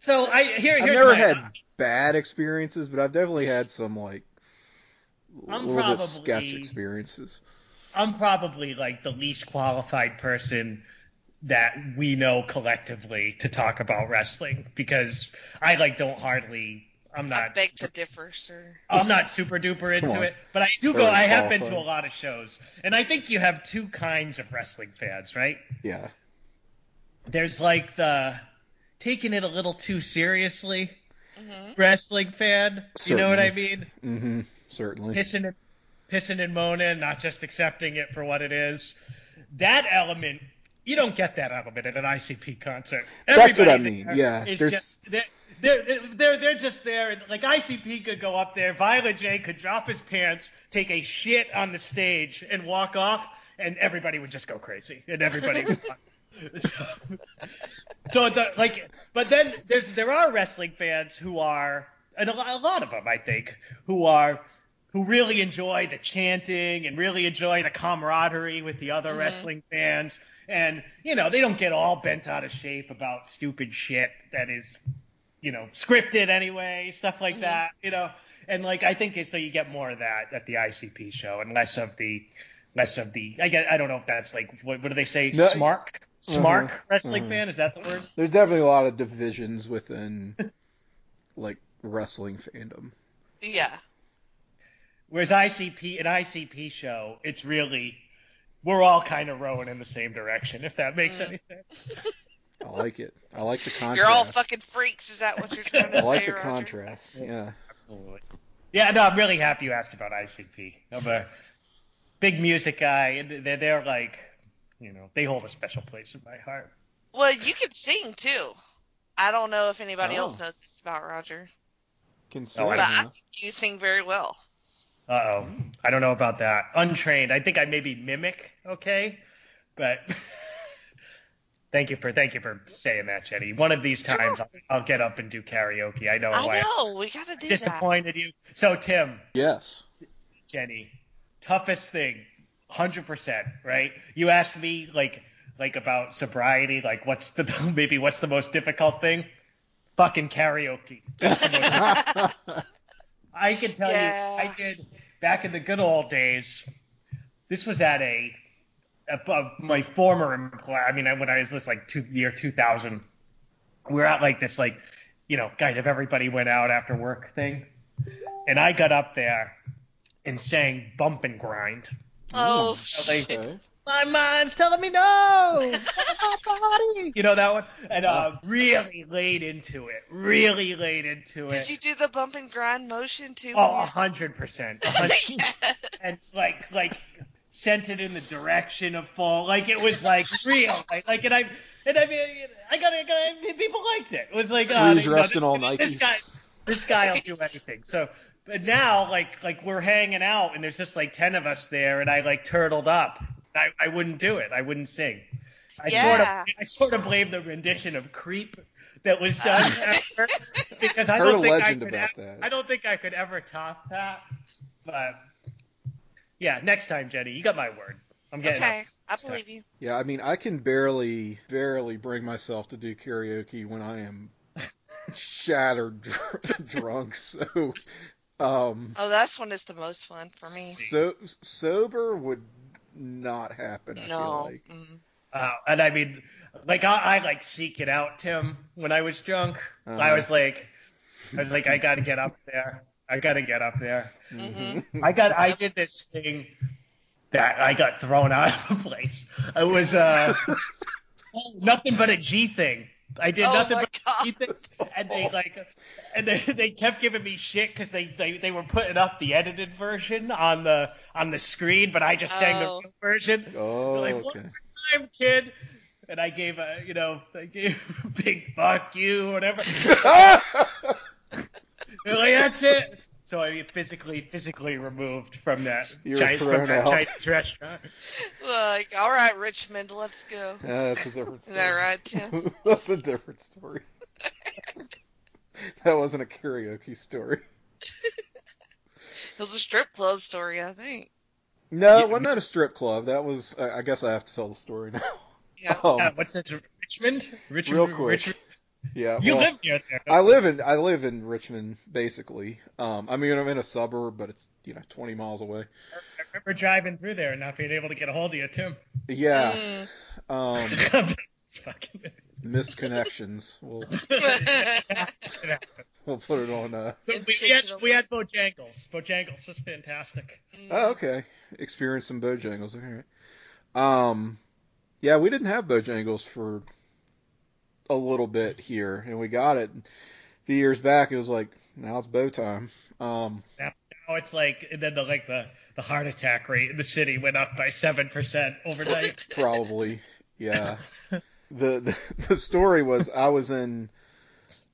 So I here I've never my, had bad experiences, but I've definitely had some like a I'm little bit sketch experiences. I'm probably like the least qualified person that we know collectively to talk about wrestling because I like don't hardly. I'm I not. beg to differ, sir. I'm not super duper into it, but I do go. I have been to a lot of shows, and I think you have two kinds of wrestling fans, right? Yeah, There's like the taking it a little too seriously hmm wrestling fan. You know what I mean? mm-hmm, certainly. Pissing and pissing and moaning, not just accepting it for what it is. That element, you don't get that out of it at an ICP concert. That's what I mean, yeah, there's- just- they're, they're, they're, they're just there. And like ICP could go up there, Violent J could drop his pants, take a shit on the stage, and walk off, and everybody would just go crazy, and everybody. would so, so the, like, but then there's there are wrestling fans who are, and a lot of them, I think, who are who really enjoy the chanting and really enjoy the camaraderie with the other wrestling fans. And, you know, they don't get all bent out of shape about stupid shit that is, you know, scripted anyway, stuff like that, you know. And like I think so you get more of that at the ICP show and less of the less of the I get I don't know if that's like what, what do they say? No, Smark? Smark uh-huh, wrestling uh-huh. fan, is that the word? There's definitely a lot of divisions within like wrestling fandom. Yeah. Whereas ICP, an ICP show, it's really we're all kind of rowing in the same direction, if that makes mm. any sense. I like it. I like the contrast. You're all fucking freaks. Is that what you're trying to I say, I like the Roger? contrast. Yeah. Absolutely. Yeah, no, I'm really happy you asked about ICP. I'm a big music guy, and they're, they're like, you know, they hold a special place in my heart. Well, you can sing too. I don't know if anybody oh. else Oh. knows this about Roger, Consider, Oh, I but I think you sing very well. Uh oh, I don't know about that. Untrained, I think I maybe mimic, okay, but thank you for thank you for saying that, Jenny. One of these times I'll, I'll get up and do karaoke. I know I I know. We gotta do that. disappointed you. So Tim, Yes. Jenny, toughest thing, hundred percent, right? You asked me like like about sobriety, like what's the maybe what's the most difficult thing? Fucking karaoke. That's the most I can tell Yeah. you, I did back in the good old days. This was at a, a, a my former employer. I mean, when I was this like two, year 2000, we were at like this like, you know, kind of everybody went out after work thing, and I got up there and sang "Bump and Grind." oh, So they- shit. Okay. My mind's telling me no. My body. You know that one, and uh, really laid into it. Really laid into it. Did you do the bump and grind motion too? Oh, a hundred percent. And like, like, sent it in the direction of fall. Like it was like real. Like, like and I, and I mean, I got, I got, people liked it. It was like, Were oh, you you know, dressed this, in all this Nikes? guy, this guy'll do anything. So, but now, like, like we're hanging out, and there's just like ten of us there, and I like turtled up. I, I wouldn't do it. I wouldn't sing. I sort Yeah. of, I sort of blame the rendition of "Creep" that was done after, because I Heard don't think I could. about ev- that. I don't think I could ever top that. But yeah, next time, Jenny, you got my word. I'm getting Okay, I believe you. Yeah, I mean, I can barely, barely bring myself to do karaoke when I am shattered dr- drunk. So, um, Oh, that's when it's the most fun for me. so sober would not happen. I No. feel like. mm. Uh, and I mean, like I, I like seek it out, Tim. When I was drunk, I Uh-huh. was like, I was like, I got to get up there. I got to get up there. Mhm. I got, I did this thing that I got thrown out of the place. It was uh, nothing but a G thing. I did Oh nothing my but a G thing, and they like, and they, they kept giving me shit because they, they they were putting up the edited version on the on the screen, but I just sang the Oh. real version. Oh, They're like, oh, okay. "What's the time, kid?" And I gave a, you know, I gave a big fuck you, whatever. They're like, that's it. So I mean, physically, physically removed from that, You Chinese, from that. Chinese restaurant. Like, all right, Richmond, let's go. Yeah, that's a different story. Is story. that right, Tim? that's a different story. that wasn't a karaoke story. It was a strip club story, I think. No, Yeah. it wasn't a strip club. That was. I I guess I have to tell the story now. Yeah. Um, Uh, what's that? Richmond? Richmond. real quick. Richmond? Yeah. You well, live near there. I live in I live in Richmond, basically. Um, I mean, I'm in a suburb, but it's you know 20 miles away. I remember driving through there and not being able to get a hold of you, Tim. Yeah. Mm. Um, missed connections. We'll we'll put it on. Uh, we, we, had, we had Bojangles. Bojangles was fantastic. oh, okay. Experience some Bojangles. All right. Um, yeah, we didn't have Bojangles for a little bit here, and we got it a few years back. It was like now it's Bo time. Um, Now, now it's like, and then the like the the heart attack rate in the city went up by seven percent overnight. Probably, yeah. the, the the story was I was in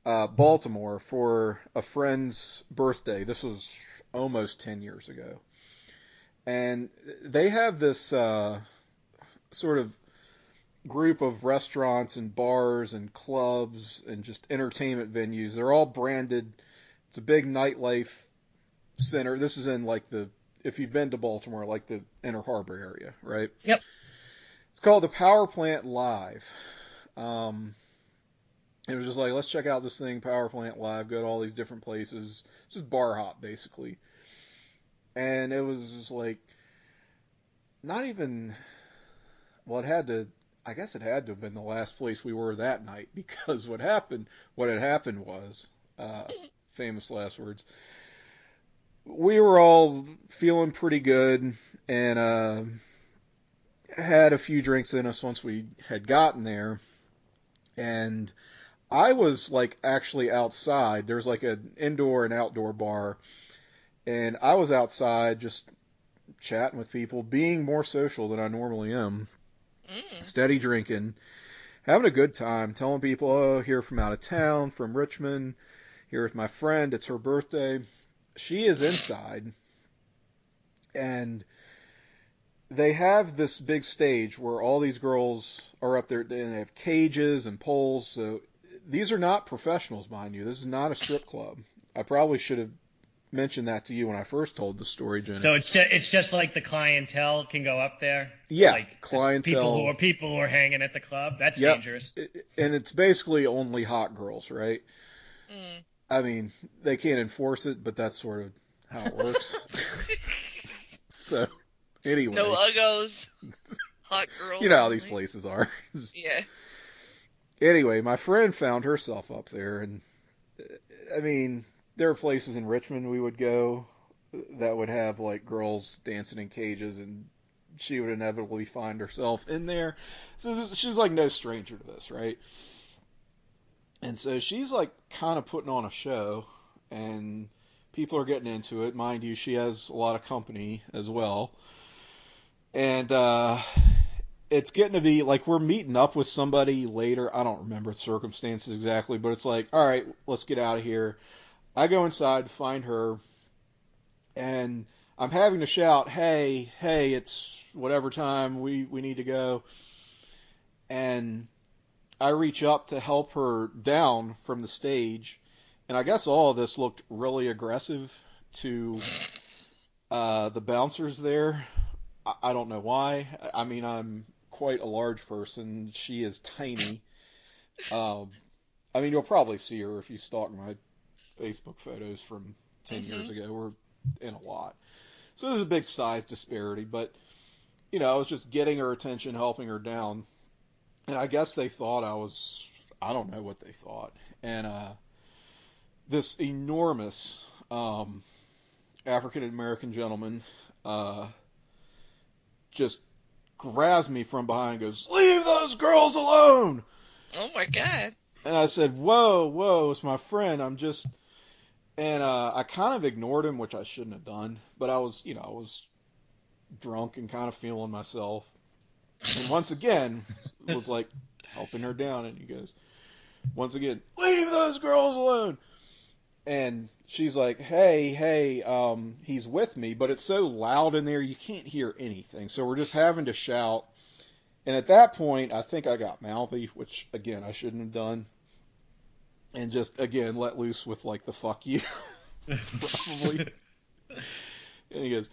uh, Baltimore for a friend's birthday. This was almost ten years ago, and they have this uh, sort of group of restaurants and bars and clubs and just entertainment venues. They're all branded. It's a big nightlife center. This is in like the if you've been to Baltimore, like the Inner Harbor area, right? Yep. It's called the Power Plant Live. Um, it was just like, let's check out this thing, Power Plant Live. Go to all these different places. It's just bar hop, basically. And it was just like, not even. Well, it had to. I guess it had to have been the last place we were that night because what happened, what had happened was, uh, famous last words. We were all feeling pretty good and uh, had a few drinks in us once we had gotten there, and I was like actually outside. There's like an indoor and outdoor bar, and I was outside just chatting with people, being more social than I normally am Mm. steady drinking, having a good time, telling people, oh, here from out of town, from Richmond, here with my friend, it's her birthday. She is inside, and they have this big stage where all these girls are up there, and they have cages and poles. So these are not professionals, mind you. This is not a strip club. I probably should have mentioned that to you when I first told the story, Jenny. So it's just it's just like the clientele can go up there. yeah, like just clientele. People who are people who are hanging at the club. That's Yep. dangerous. And it's basically only hot girls, right? Mm. I mean, they can't enforce it, but that's sort of how it works. so, anyway, No uggos. Hot girls. you know how these places are. Yeah. anyway, my friend found herself up there, and uh, I mean, there are places in Richmond we would go that would have like girls dancing in cages, and she would inevitably find herself in there. So she's like no stranger to this, right? And so she's like kind of putting on a show, and people are getting into it. Mind you, she has a lot of company as well. And uh, it's getting to be like we're meeting up with somebody later. I don't remember the circumstances exactly, but it's like, all right, let's get out of here. I go inside to find her, and I'm having to shout, "Hey, hey! It's whatever time we we need to go." And I reach up to help her down from the stage, and I guess all of this looked really aggressive to uh, the bouncers there. I, I don't know why. I mean, I'm quite a large person. She is tiny. Um, I mean, you'll probably see her if you stalk my Facebook photos from 10 years ago. We're in a lot. So there's a big size disparity, but, you know, I was just getting her attention, helping her down. And I guess they thought I was, I don't know what they thought. And, uh, this enormous, um, African American gentleman, uh, just grabs me from behind and goes, Leave those girls alone! Oh my god. And I said, "Whoa, whoa, it's my friend. I'm just." And uh, I kind of ignored him, which I shouldn't have done. But I was, you know, I was drunk and kind of feeling myself. And once again, was like helping her down, and he goes, once again, leave those girls alone. And she's like, "Hey, hey, um, he's with me, but it's so loud in there you can't hear anything. So we're just having to shout." And at that point, I think I got mouthy, which again I shouldn't have done, and just again let loose with like the "fuck you," probably. and he goes,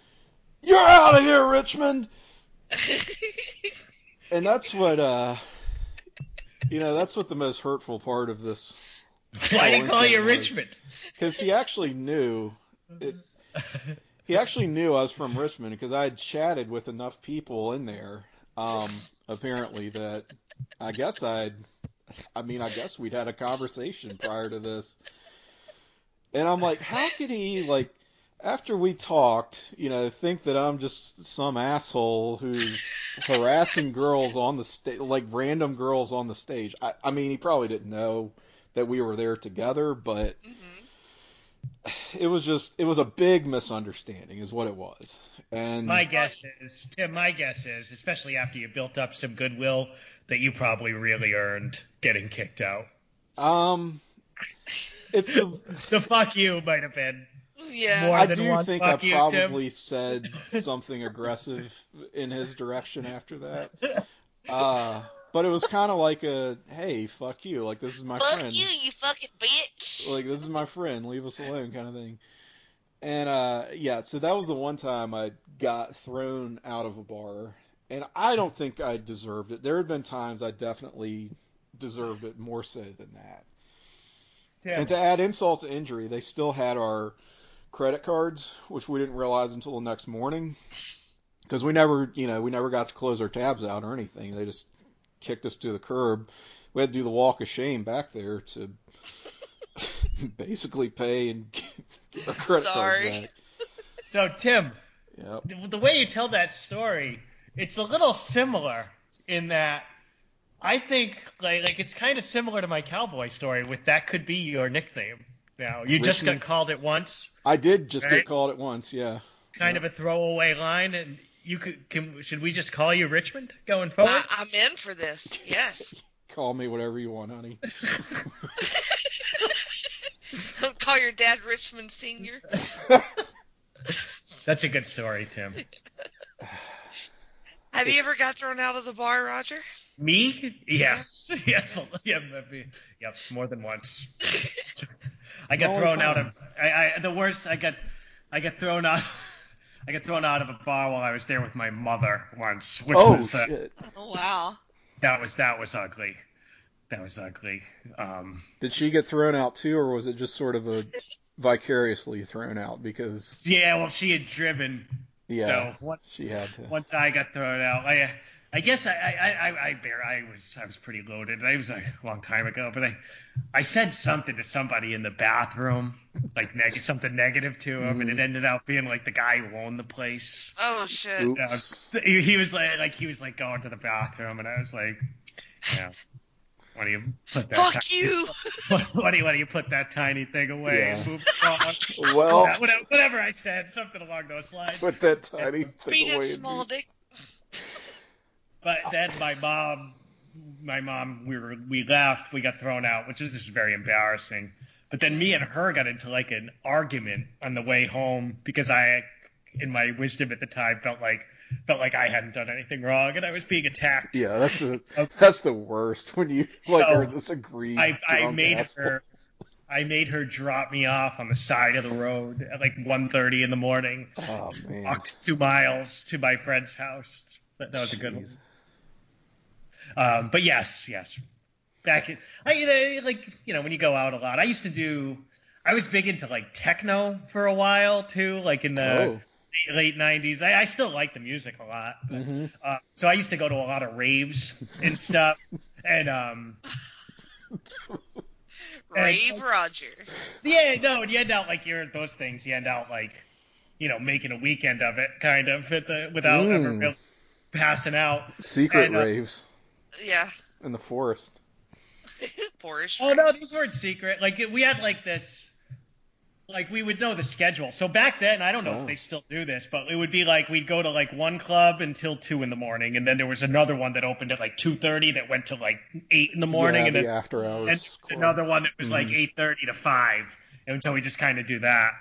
"You're out of here, Richmond." And that's what, uh, you know, that's what the most hurtful part of this Why do you call you Coincidence. Richmond? because he actually knew it, he actually knew I was from Richmond because I had chatted with enough people in there, um, apparently that I guess I'd, I mean, I guess we'd had a conversation prior to this, and I'm like, how could he like? After we talked, you know, think that I'm just some asshole who's harassing girls on the stage, like random girls on the stage. I, I mean, he probably didn't know that we were there together, but mm-hmm. it was just it was a big misunderstanding is what it was and My guess is, Tim, my guess is, especially after you built up some goodwill, that you probably really earned getting kicked out. um it's the The fuck you might have been. Yeah. More i than do one think i fuck you, Tim. probably said something aggressive in his direction after that uh but it was kind of like a hey fuck you like this is my Fuck friend Fuck you, you fucking bitch. like this is my friend leave us alone kind of thing and uh yeah so that was the one time i got thrown out of a bar. And i don't think i deserved it. There had been times i definitely deserved it more so than that. And to add insult to injury they still had our credit cards which we didn't realize until the next morning. Because we never you know we never got to close our tabs out or anything. They just kicked us to the curb. We had to do the walk of shame back there to basically pay and get Sorry. cards so Tim, Yep. the, the way you tell that story, it's a little similar in that I think like like it's kind of similar to my cowboy story with that could be your nickname. Now you just got called it once, I did just Right. get called it once, yeah. kind of a throwaway line, and you could can, should we just call you Richmond going forward? I, I'm in for this. Yes. Call me whatever you want, honey. Call your dad Richmond Senior. That's a good story, Tim. Have you ever got thrown out of the bar, Roger? Me? Yes. Yes. Yeah, maybe. Yep. More than once. I got Only thrown out of. I, I the worst. I got. I got thrown out. I got thrown out of a bar while I was there with my mother once, which Oh was uh, shit! Oh wow. that was that was ugly. That was ugly. Um, Did she get thrown out too, or was it just sort of a vicariously thrown out? Because yeah. Well, she had driven, yeah, so once she had to. once I got thrown out, I. I guess I I, I, I bear I was I was pretty loaded. It was a long time ago, but I I said something to somebody in the bathroom, like neg- something negative to him, and it ended up being like the guy who owned the place. Oh shit. Oops. Uh, he, he was like like he was like going to the bathroom, and I was like, yeah. Why do you put that? Fuck ti- you. Why do you, do you put that tiny thing away Yeah. and move on? Well, whatever, whatever I said, something along those lines. put that tiny thing Penis away. small and- dick. But then my mom, my mom, we were we left, we got thrown out, which is just very embarrassing. But then me and her got into like an argument on the way home because I, in my wisdom at the time, felt like felt like I hadn't done anything wrong and I was being attacked. Yeah, that's the that's the worst when you like So, are this agreed. I I made asshole. her I made her drop me off on the side of the road at like 1:30 in the morning. Oh man. Walked two miles to my friend's house. That, that was a good one. Um, but yes, yes. Back in, I you know, like you know when you go out a lot. I used to do. I was big into like techno for a while too, like in the Oh. Late '90s. I, I still like the music a lot. But, hmm uh, so I used to go to a lot of raves and stuff. and um, Rave Roger. yeah, no, and you end out like you're at those things. You end out like, you know, making a weekend of it, kind of, at the without ever Mm. really passing out. Secret And, uh, raves Yeah. in the forest. Forest. Oh no, these weren't secret. Like we had like this, like we would know the schedule. So back then, I don't know Oh. if they still do this, but it would be like we'd go to like one club until two in the morning, and then there was another one that opened at like two thirty that went to like eight in the morning, yeah, and the then after hours. and there another one that was like Mhm. eight thirty to five, and so we just kind of do that,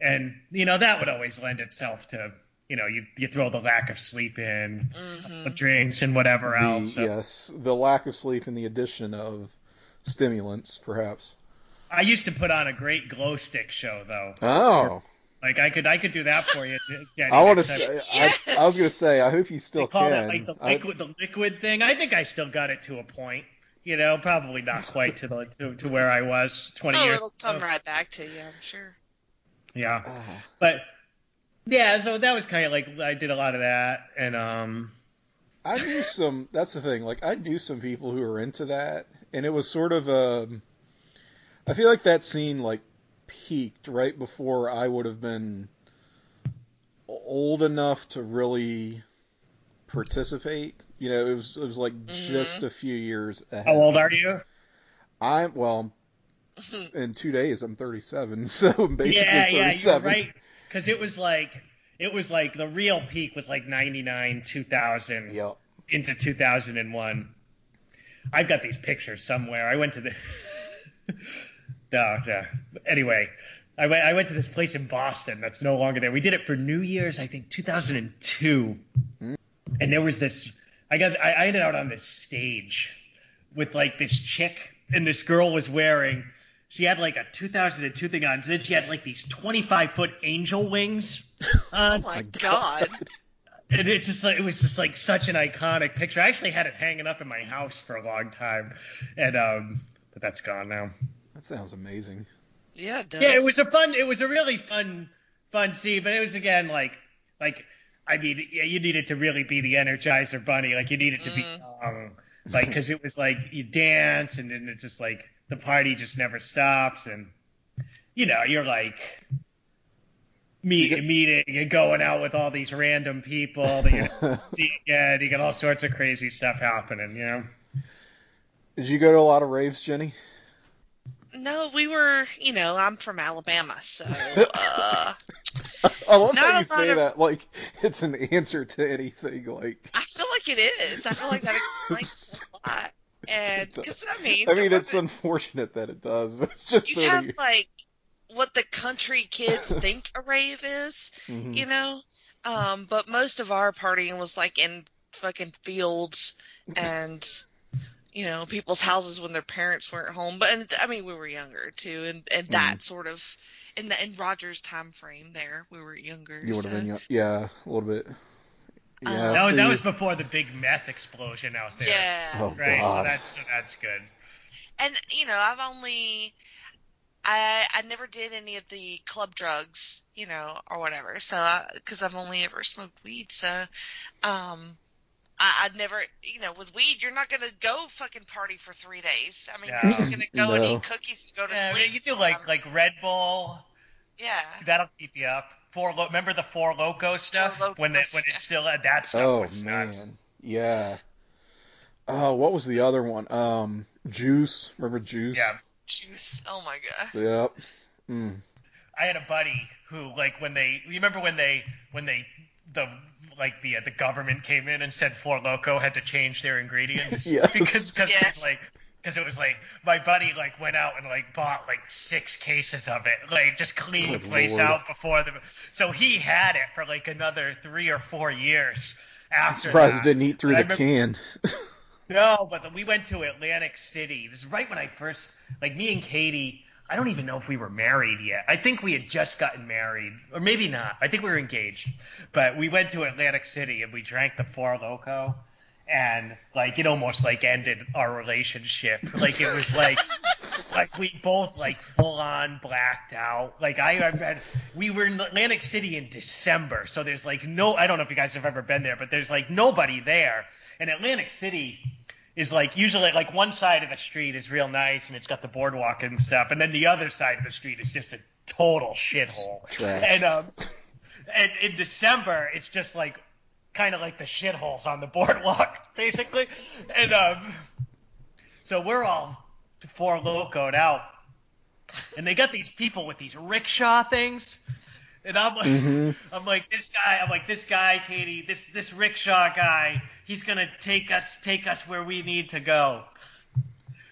and you know that would always lend itself to. You know, you you throw the lack of sleep in, hmm drinks and whatever The, else. So Yes, the lack of sleep and the addition of stimulants, perhaps. I used to put on a great glow stick show though. Oh, Like I could I could do that for you. Jenny, I want to next time. say. I, I was going to say. I hope you They still call can. it like the I- liquid the liquid thing. I think I still got it to a point. You know, probably not quite to the to, to where I was 20 Oh, years. it'll come ago. right back to you, I'm sure. Yeah, Ah, but yeah, so that was kind of like I did a lot of that, and um, I knew some. That's the thing. Like I knew some people who were into that, and it was sort of um I feel like that scene like peaked right before I would have been old enough to really participate. You know, it was it was like just mm-hmm. a few years ahead. how old are you? I'm well. In two days, I'm 37, so I'm basically yeah, yeah, 37. you're right. Because it was like it was like the real peak was like 99, 2000. Yep. into 2001. I've got these pictures somewhere. I went to the. no, no. Anyway, I went. I went to this place in Boston that's no longer there. We did it for New Year's, I think, 2002. And there was this. I got. I, I ended out on this stage with like this chick, and this girl was wearing. She had like a 2002 thing on. Then she had like these 25 foot angel wings on. Oh my god. And it's just like it was just like such an iconic picture. I actually had it hanging up in my house for a long time, and um, but that's gone now. That sounds amazing. Yeah, it does. Yeah, it was a fun. It was a really fun, fun scene. But it was again like, like I mean, yeah, you needed to really be the Energizer Bunny. Like you needed to be mm. young, like because it was like you dance, and then it's just like the party just never stops, and you know you're like. Meet, meeting and going out with all these random people that you don't see again. You get all sorts of crazy stuff happening, you know. Did you go to a lot of raves, Jenny? No, we were, you know, I'm from Alabama, so uh, I love how you say of- that like it's an answer to anything. Like, I feel like it is. I feel like that explains a lot. And because I mean, I mean, it's unfortunate that it does, but it's just you sort have of. like what the country kids think a rave is, Mhm. you know. Um, but most of our partying was like in fucking fields and you know people's houses when their parents weren't home. But and, I mean, we were younger too, and and Mm-hmm. that sort of in the in Roger's time frame there, we were younger. You would have so- been, yeah, a little bit. Yeah, Uh, That, so was- that you- was before the big meth explosion out there. Yeah. Oh Right. So that's so that's good. and you know i've only i i never did any of the club drugs you know or whatever so because i've only ever smoked weed so um I, I'd never, you know, with weed, you're not gonna go fucking party for three days. I mean, you're just gonna go and eat cookies and go to Yeah, sleep. you do like Um, like Red Bull. yeah, That'll keep you up. Four Lo- remember the Four Loko stuff Four when it, when yeah. it's still at that stuff Oh was man, nuts. yeah. Oh, what was the other one? Um, Juice. Remember Juice? Yeah. juice. Oh my god. Yep. Mm. I had a buddy who, like, when they you remember when they when they the like the uh, the government came in and said Four Loko had to change their ingredients Yes. because because Yes. like because it was like my buddy like went out and like bought like six cases of it like just cleaned the place Lord. out before the so he had it for like another three or four years after Surprised that. it didn't eat through I the remember- can. No, but we went to Atlantic City. This is right when I first, like, me and Katie I don't even know if we were married yet. I think we had just gotten married, or maybe not. I think we were engaged. But we went to Atlantic City and we drank the Four Loko, and like it almost like ended our relationship. Like it was like like we both like full on blacked out. Like I, I had, we were in Atlantic City in December, so there's like no. I don't know if you guys have ever been there, but there's like nobody there. And Atlantic City is like usually like one side of the street is real nice and it's got the boardwalk and stuff, and then the other side of the street is just a total shithole. And um, and in December it's just like kind of like the shitholes on the boardwalk, basically. And um, so we're all four locoed out, and they got these people with these rickshaw things. And I'm like, Mhm. I'm like this guy. I'm like this guy, Katie. This this rickshaw guy. He's gonna take us take us where we need to go.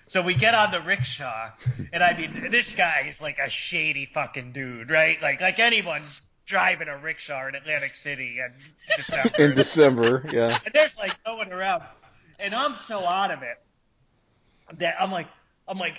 So we get on the rickshaw, and I mean, this guy is like a shady fucking dude, right? Like like anyone driving a rickshaw in Atlantic City in December. In December, yeah. and there's like no one around, and I'm so out of it that I'm like, I'm like,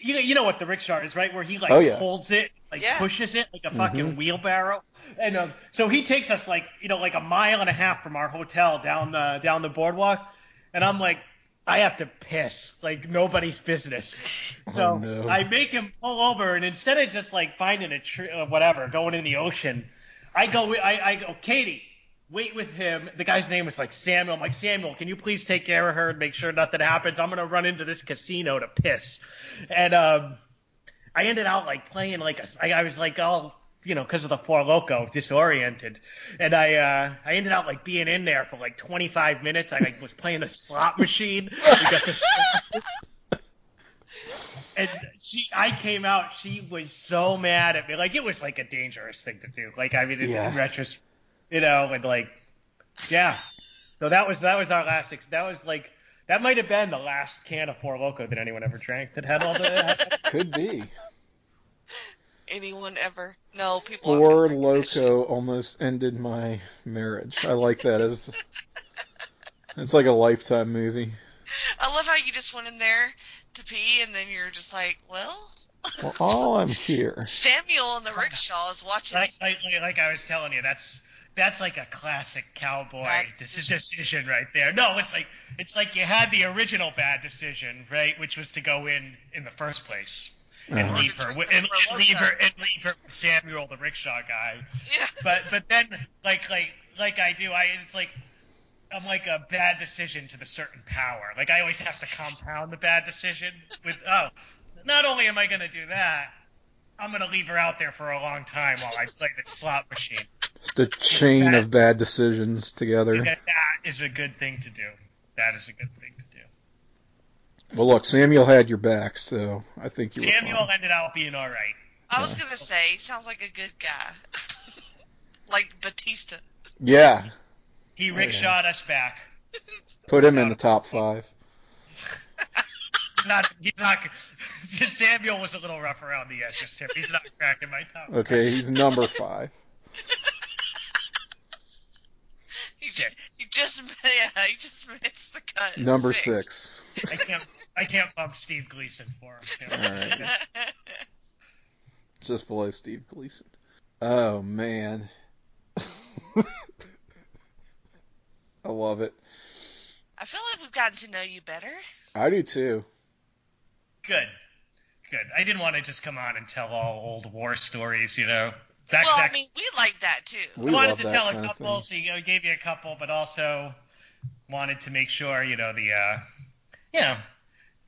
you know, you know what the rickshaw is, right? Where he like Oh, yeah. holds it, like Yeah. pushes it like a fucking Mhm. wheelbarrow, and um, so he takes us like, you know, like a mile and a half from our hotel down the down the boardwalk, and I'm like. I have to piss, like nobody's business. So Oh, no. I make him pull over, and instead of just like finding a tree, or whatever, going in the ocean, I go, I, I go, Katie, wait with him. The guy's name was like Samuel. I'm like, Samuel, can you please take care of her and make sure nothing happens? I'm gonna run into this casino to piss. And um, I ended out like playing like a, I, I was like all you know because of the Four Loko disoriented, and I uh, I ended up like being in there for like 25 minutes. I like was playing a slot machine. We got this- and she, I came out. She was so mad at me. Like it was like a dangerous thing to do. Like I mean, in, Yeah. in retrospect, you know, and like, yeah. So that was that was our last. Ex- that was like that might have been the last can of Four Loko that anyone ever drank that had all the. Could be. Anyone ever? No, people. Four have been drinking this Loco almost ended my marriage. I like that as. It's like a lifetime movie. I love how you just went in there to pee, and then you're just like, well, Well, all I'm here. Samuel in the rickshaw is watching. like, like, like, like I was telling you, that's that's like a classic cowboy decision. decision right there. No, it's like it's like you had the original bad decision, right, which was to go in in the first place and Uh-huh. leave her with, and, and leave her and leave her with Samuel, the rickshaw guy. yeah. But but then like like like I do, I it's like I'm like a bad decision to the certain power. Like I always have to compound the bad decision with oh, not only am I gonna do that, I'm gonna leave her out there for a long time while I play the slot machine. The chain of bad decisions together. That is a good thing to do. That is a good thing to do. Well, look, Samuel had your back, so I think you were Samuel fine. ended up being all right. I was gonna say, sounds like a good guy, like Bautista. Yeah, He Oh, rickshawed us back. put him in the top five. He's not. He's not. Samuel was a little rough around the edges. Tip. He's not cracking my top. Okay, he's number five. He, Okay. he just yeah, he just missed the cut. Number six. I can't. I can't bump Steve Gleason for him. too. All right. Just below Steve Gleason. Oh man. I love it. I feel like we've gotten to know you better. I do too. Good. Good. I didn't want to just come on and tell all old war stories. You know. That, well, that, I mean, we like that too. We I wanted to tell a couple, so you know, gave you a couple, but also wanted to make sure you know the, uh, you know,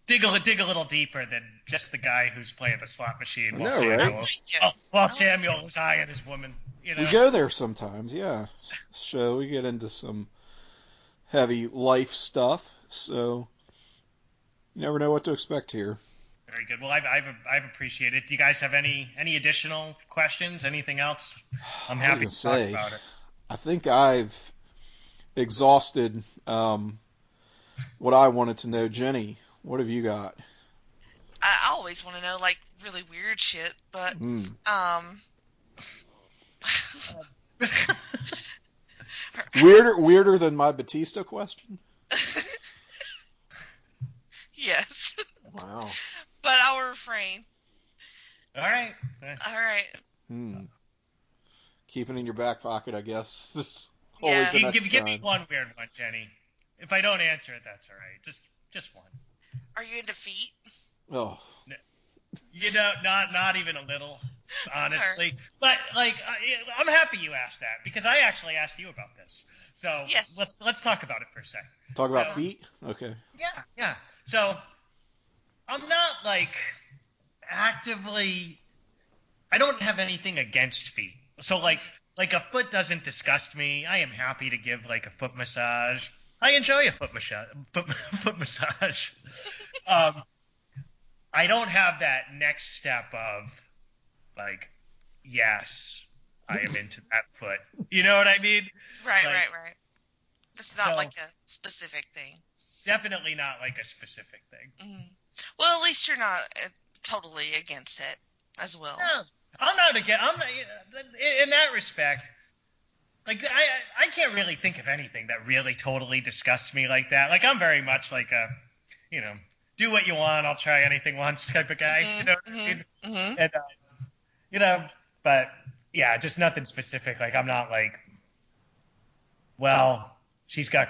dig a dig a little deeper than just the guy who's playing the slot machine while know, Samuel, right? Yeah. while, while Samuel was eyeing his woman. You know. We go there sometimes, yeah. So we get into some heavy life stuff, so you never know what to expect here. Very good. Well, I've, I've I've appreciated. Do you guys have any any additional questions? Anything else? I'm happy gonna to talk about it. I think I've exhausted um, what I wanted to know. Jenny, what have you got? I always want to know like really weird shit, but Hmm. um, Weirder, weirder than my Bautista question. yes, Wow. But I'll refrain. All right. All right. Hmm. Keep it in your back pocket, I guess. There's Yeah. always the Give, give, give me one weird one, Jenny. If I don't answer it, that's all right. Just just one. Are you into feet? Oh, You know, not not even a little, honestly. But like, I, I'm happy you asked that because I actually asked you about this. So Yes. let's let's talk about it for a second. talk about So- feet. Okay. Yeah, yeah. So I'm not like actively. I don't have anything against feet. So like like a foot doesn't disgust me. I am happy to give like a foot massage. I enjoy a foot massage. Foot, foot massage. um, I don't have that next step of like, yes, I am into that foot. You know what I mean? Right, Like- right, right. It's not So- like a specific thing. Definitely not like a specific thing. Mhm. Well, at least you're not uh, totally against it as well. No, I'm not against. I'm not, in- in that respect. Like I, I can't really think of anything that really totally disgusts me like that. Like I'm very much like a, you know, do what you want, I'll try anything once type of guy. You know what I mean? hmm And uh, you know, but yeah, just nothing specific. Like I'm not like, well, she's got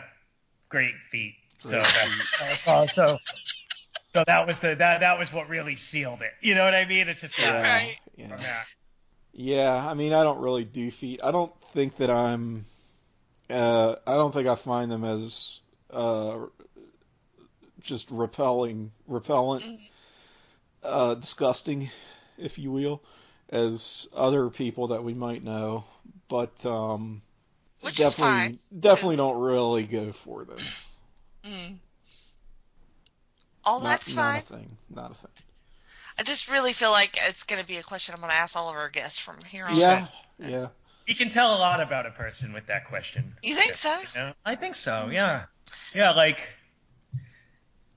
great feet, so that's, uh, so so that was the that that was what really sealed it. You know what I mean? It's just Yeah. Right. Yeah. Yeah, I mean, I don't really do feet. I don't think that I'm. Uh, I don't think I find them as uh, just repelling, repellent, uh, disgusting, if you will, as other people that we might know. But um, Which is definitely, fine. definitely don't really go for them. Mm. All not, that's not fine. a thing. Not a thing. I just really feel like it's going to be a question I'm going to ask all of our guests from here on. Yeah, yeah. You can tell a lot about a person with that question. You think so? You know? I think so. Yeah. Yeah. Like,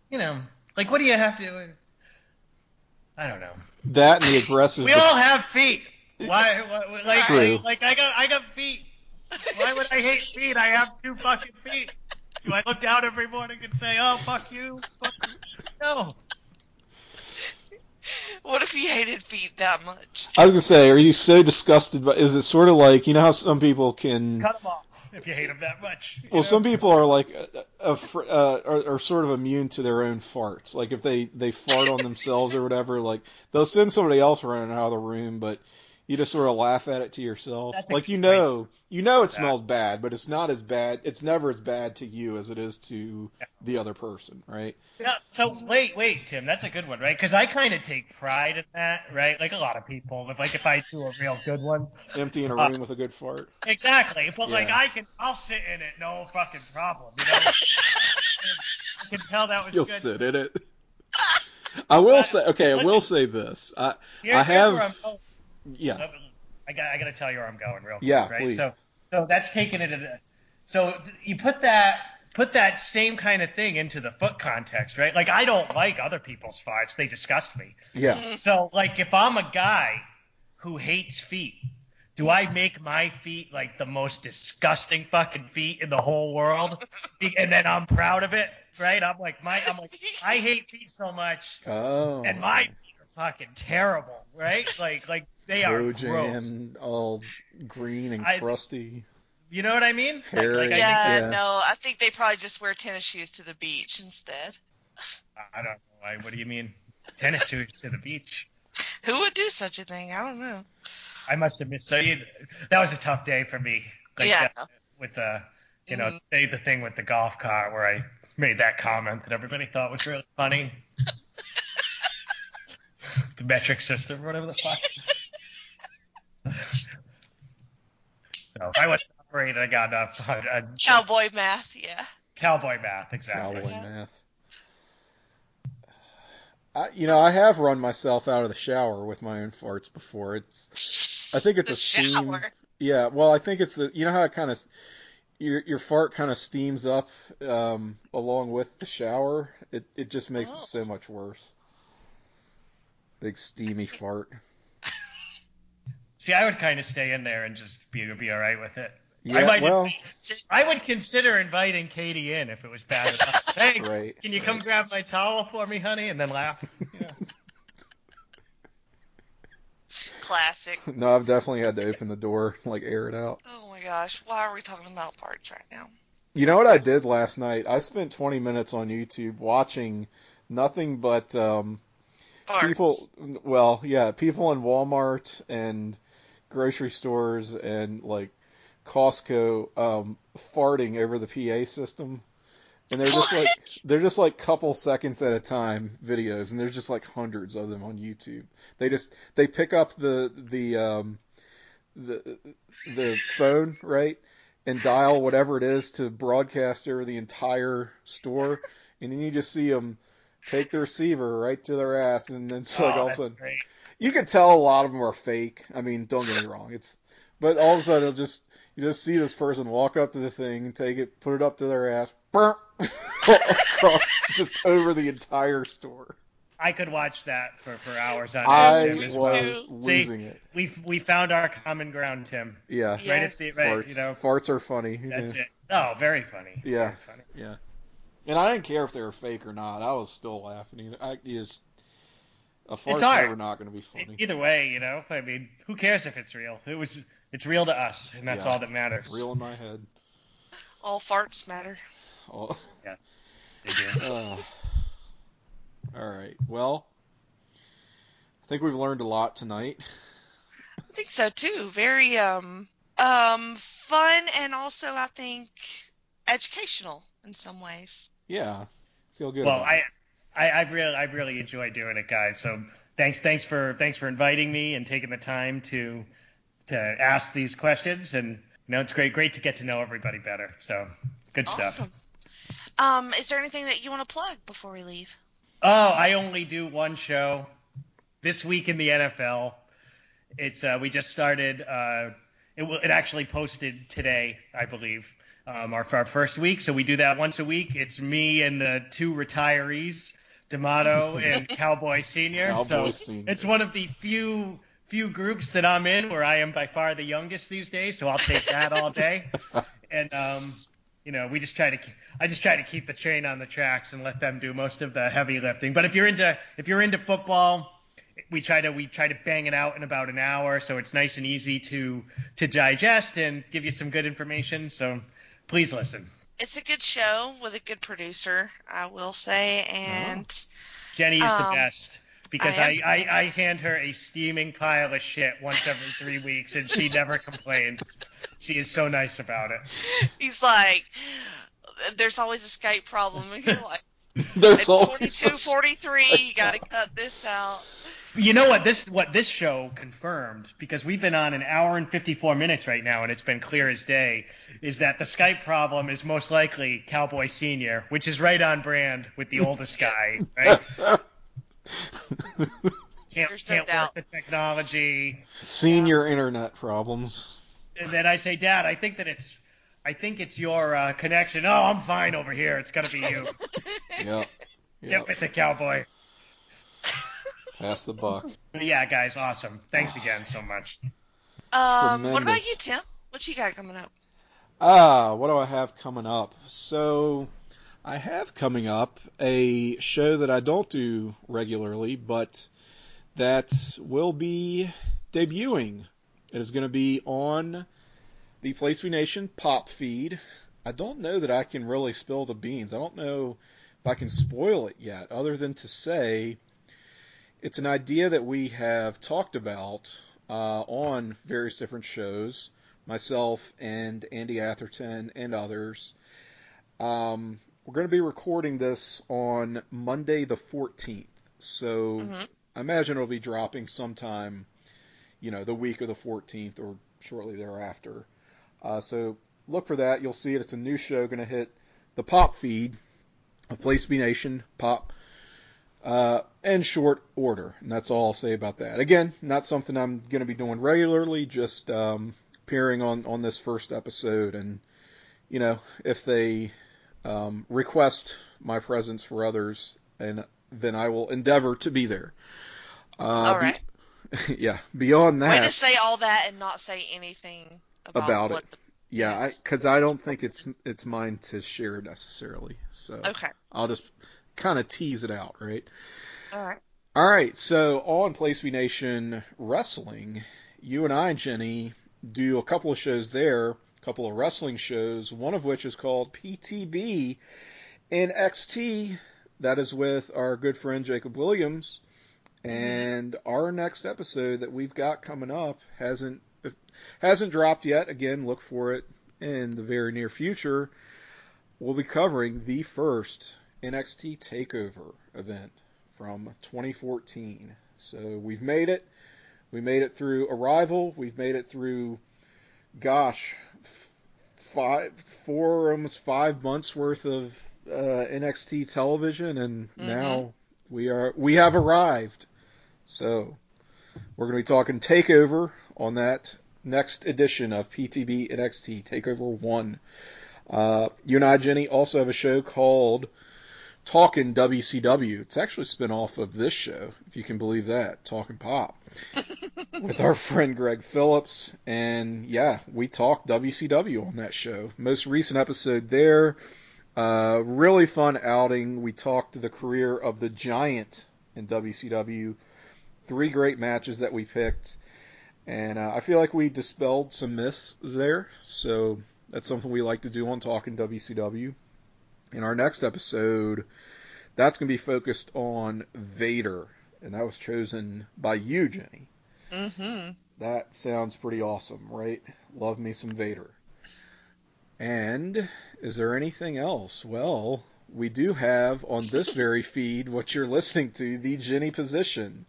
you know, like what do you have to? I don't know. That and the aggressive. We all have feet. Why? why like, True. like, like I got, I got feet. Why would I hate feet? I have two fucking feet. Do I look down every morning and say, "Oh, fuck you"? Fuck you? No. What if you hated feet that much? I was gonna say, are you so disgusted But Is it sort of like you know how some people can? Cut them off if you hate them that much. Well, know? some people are like a, a, fr- uh, are, are sort of immune to their own farts. Like if they they fart on themselves or whatever, like they'll send somebody else running out of the room, but you just sort of laugh at it to yourself. That's Like you point. know, you know it smells bad, but it's not as bad. It's never as bad to you as it is to the other person, right? Yeah, so wait, wait, Tim, that's a good one, right? Because I kind of take pride in that, right? Like a lot of people, if like if I do a real good one, Emptying a Uh, room with a good fart. exactly. But like I can, I'll sit in it, no fucking problem. You know, I can tell that was You'll good. sit in it. I will But- say, okay, I will say this. I I have- where I'm going. Yeah. I got, I got to tell you where I'm going real quick, Yeah, right? please. So, so that's taking it. At a, so you put that, put that same kind of thing into the foot context, right? Like I don't like other people's farts; they disgust me. Yeah. So, like, if I'm a guy who hates feet, do I make my feet like the most disgusting fucking feet in the whole world? And then I'm proud of it, right? I'm like, my, I'm like, I hate feet so much, Oh. and my feet are fucking terrible, right? Like, like they are gross. jam, all green and I- crusty. You know what I mean? Like, Hairy. like I, Yeah, yeah. no, I think they probably just wear tennis shoes to the beach instead. I don't know. I, what do you mean? Tennis shoes to the beach. Who would do such a thing? I don't know. I must have missed. So you, that was a tough day for me. Like, Yeah, I uh, with the, you know, Mhm. the thing with the golf cart where I made that comment that everybody thought was really funny. the metric system, or whatever the fuck. so I was operated, I got a, a, a Cowboy math, yeah. cowboy math exactly. Cowboy Yeah. math. I, you know, I have run myself out of the shower with my own farts before. It's, I think it's the a steam. shower. Yeah, well, I think it's the, you know how it kind of, your your fart kind of steams up um, along with the shower. It it just makes Oh. it so much worse. Big steamy fart. See, I would kind of stay in there and just be be all right with it. Yeah, I might well, I would consider inviting Katie in if it was bad enough. Hey, right. can you come grab my towel for me, honey, and then laugh? You know. sick. No, I've definitely had to open the door, like air it out. Oh my gosh, why are we talking about parts right now? You know what I did last night? I spent 20 minutes on YouTube watching nothing but um, Farts. people. Well, yeah, people in Walmart and grocery stores and like Costco um, farting over the PA system. And they're just like they're just like couple seconds at a time videos, and there's just like hundreds of them on YouTube. They just they pick up the the um, the the phone right and dial whatever it is to broadcast over the entire store, and then you just see them take the receiver right to their ass, and then it's like Oh, all of a sudden great. You can tell a lot of them are fake. I mean, don't get me wrong, it's but all of a sudden it'll just you just see this person walk up to the thing, take it, put it up to their ass, burp, across, just over the entire store. I could watch that for, for hours on I end. Tim, was too. losing it. We we found our common ground, Tim. Yeah, Yeah. Right at the right, farts. you know. farts are funny. That's yeah. it. Oh, very funny. Yeah. Very funny. Yeah. And I didn't care if they were fake or not. I was still laughing. Either. I just a fart's art. never not going to be funny. Either way, you know. I mean, who cares if it's real? It was. It's real to us, and that's Yeah. all that matters. Real in my head. All farts matter. Oh. They do. Uh, all right. Well, I think we've learned a lot tonight. I think so too. Very um um fun and also I think educational in some ways. Yeah. Feel good. Well, about I, it. I, I really, I really enjoy doing it, guys. So thanks, thanks for, thanks for inviting me and taking the time to, to ask these questions. And you know, it's great, great to get to know everybody better. So good stuff. Awesome. Um, is there anything that you want to plug before we leave? Oh, I only do one show this week in the NFL. It's uh, we just started. Uh, it will, it actually posted today, I believe, um, our our first week. So we do that once a week. It's me and the two retirees, D'Amato and Cowboy Senior. Cowboy so Senior. it's one of the few few groups that I'm in where I am by far the youngest these days. So I'll take that all day. And um, you know, we just try to. I just try to keep the train on the tracks and let them do most of the heavy lifting. But if you're into if you're into football, we try to we try to bang it out in about an hour, so it's nice and easy to to digest and give you some good information. So please listen. It's a good show with a good producer, I will say, and Jenny is the Um, best because I I, am- I, I hand her a steaming pile of shit once every three weeks, and she never complains. She is so nice about it. he's like, "There's always a Skype problem," and you're like, There's "At always 22, 43, you got to cut this out." You know what this what this show confirmed because we've been on an hour and 54 minutes right now and it's been clear as day is that the Skype problem is most likely Cowboy Senior, which is right on brand with the oldest guy, right? Can't, There's no can't work doubt. the technology. senior internet problems. And then I say, Dad, I think that it's I think it's your uh, connection. Oh, I'm fine over here. It's gonna be you. Yep. Get Yep. with the cowboy. Pass the buck. But yeah, guys, awesome. Thanks again so much. Um, what about you, Tim? What you got coming up? Ah, what do I have coming up? So, I have coming up a show that I don't do regularly, but that will be debuting. It is going to be on the Place We Nation pop feed. I don't know that I can really spill the beans. I don't know if I can spoil it yet, other than to say it's an idea that we have talked about uh, on various different shows myself and Andy Atherton and others. Um, we're going to be recording this on Monday the 14th. So Mhm. I imagine it'll be dropping sometime, you know, the week of the 14th or shortly thereafter. Uh, so look for that. You'll see it. It's a new show going to hit the pop feed of Place B Nation pop uh, in short order. And that's all I'll say about that. Again, not something I'm going to be doing regularly, just um, appearing on, on this first episode. And, you know, if they um, request my presence for others, and then I will endeavor to be there. Uh, All be- yeah, beyond that. Way to say all that and not say anything about, About what it. The, Yeah, Yes. because I, don't think it's it's mine to share necessarily. So okay. I'll just kind of tease it out, right? All right. All right, so on Place We Nation Wrestling, you and I, Jenny, do a couple of shows there, a couple of wrestling shows, one of which is called PTB NXT. That is with our good friend Jacob Williams. And our next episode that we've got coming up hasn't hasn't dropped yet. Again, look for it in the very near future. We'll be covering the first NXT Takeover event from 2014. So we've made it. We made it through Arrival. We've made it through, gosh, five, four, almost five months worth of uh, NXT television, and now we are we have arrived. So we're going to be talking Takeover on that next edition of PTB NXT Takeover One. Uh, you and I, Jenny, also have a show called Talking WCW. It's actually a spin off of this show, if you can believe that, Talk'n Pop, with our friend Greg Phillips. And yeah, we talked WCW on that show. Most recent episode there, uh, really fun outing. We talked the career of the Giant in WCW. Three great matches that we picked. And uh, I feel like we dispelled some myths there. So that's something we like to do on Talking WCW. In our next episode, that's going to be focused on Vader. And that was chosen by you, Jenny. Mm-hmm. That sounds pretty awesome, right? Love me some Vader. And is there anything else? Well, we do have on this very feed what you're listening to, the Jenny position.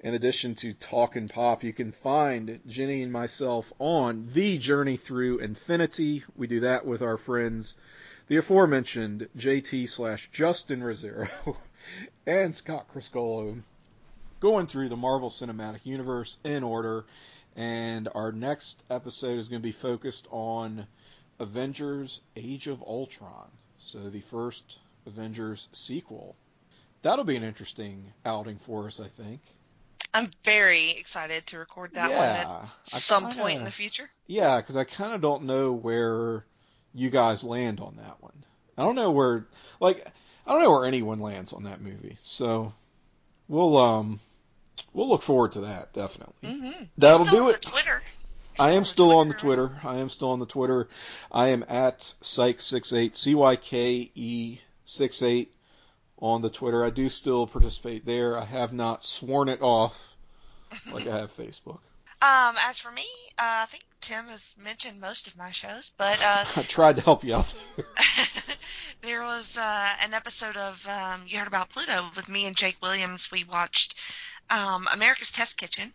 In addition to Talk'n Pop, you can find Jenny and myself on The Journey Through Infinity. We do that with our friends, the aforementioned JT slash Justin Rosero and Scott Criscolo, going through the Marvel Cinematic Universe in order. And our next episode is going to be focused on Avengers Age of Ultron. So the first Avengers sequel. That'll be an interesting outing for us, I think. I'm very excited to record that one at I some kinda- point in the future. Yeah, because I kind of don't know where you guys land on that one. I don't know where, like, I don't know where anyone lands on that movie. So we'll um we'll look forward to that definitely. Mm-hmm. That'll still do on it. The Twitter. I am still on the? Twitter. I am still on the Twitter. I am at Cyke68, C Y K E 68 on the Twitter. I do still participate there. I have not sworn it off like I have Facebook. Um, as for me, uh, I think Tim has mentioned most of my shows, but uh, I tried to help you out there. was uh, an episode of um, You Heard About Pluto with me and Jake Williams. We watched um, America's Test Kitchen.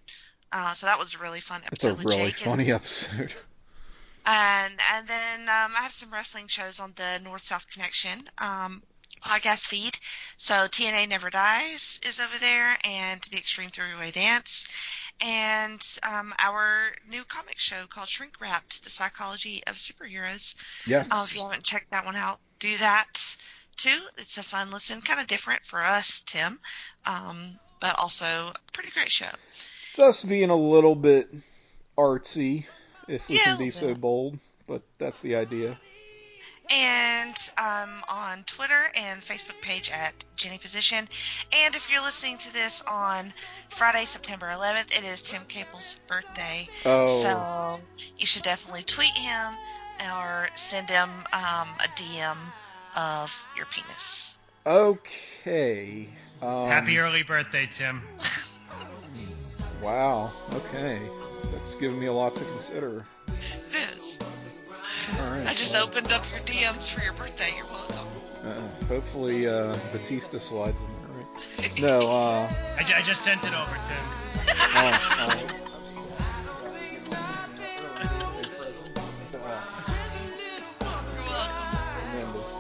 Uh, so that was a really fun episode. It's a really Jake. and- funny episode. And and then um, I have some wrestling shows on the North South Connection um, podcast feed. So TNA Never Dies is over there, and the Extreme Three Way Dance, and um, our new comic show called Shrink Wrapped: The Psychology of Superheroes. Yes. Uh, if you haven't checked that one out, do that too. It's a fun listen, kind of different for us, Tim, um, but also a pretty great show. It's us being a little bit artsy, if we Yeah, can be so bold, but that's the idea. And um, on Twitter and Facebook page at Jenny Position. And if you're listening to this on Friday, September 11th, it is Tim Cable's birthday. Oh, So you should definitely tweet him or send him um, a DM of your penis. okay. Um, Happy early birthday, Tim. Wow. Okay. That's given me a lot to consider. It is. All right. I just opened up your DMs for your birthday. You're welcome. Uh, hopefully, uh, Bautista slides in there, right? No. Uh, I, just sent it over, Tim. oh, oh. You're welcome. Tremendous.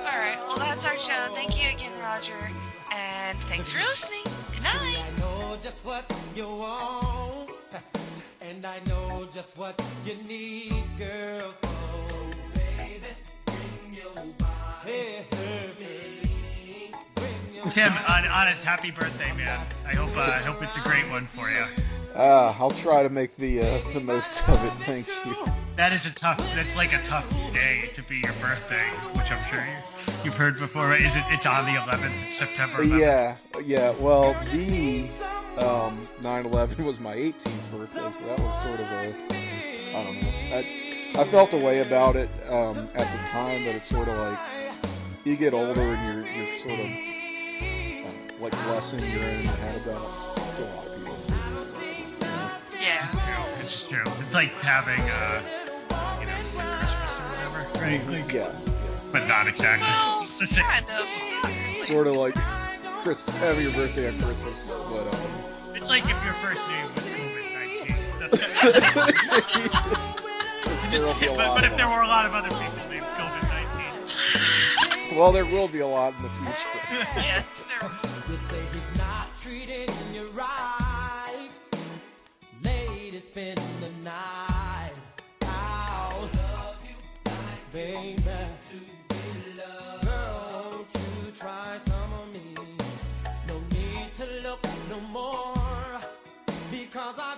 All right. Well, that's our show. Thank you again, Roger. And thanks for listening. Good night. Just what you need, girl. So, baby, bring your body to me. Bring Tim, on, honest, happy birthday, man. I hope uh, I hope it's a great one for you. Uh, I'll try to make the uh, the most of it. Thank you. That is a tough. That's like a tough day to be your birthday, which I'm sure you, you've heard before. Right? Is it? It's on the 11th, September 11th. Yeah, yeah. Well, the um, 9/11 was my 18th birthday, so that was sort of a I don't know. I, I felt a way about it um, at the time, but it's sort of like you get older and you're you're sort of I don't know, like blessing your own head about. It's a lot of people. Yeah. It's true. It's true. It's like having a you know, like Christmas or whatever, right? Like, Yeah, but not exactly. Well, It's just- kind of. Not really. sort of like Chris having your birthday on Christmas, but um, It's like if your first name was COVID nineteen. there'll be a But, lot. but of if there were a lot of other people named COVID nineteen, Well, there will be a lot in the future. Yeah, there- You say he's not treating you right. Lady, spend the night out. Baby, to be loved. Girl, won't you try Cause I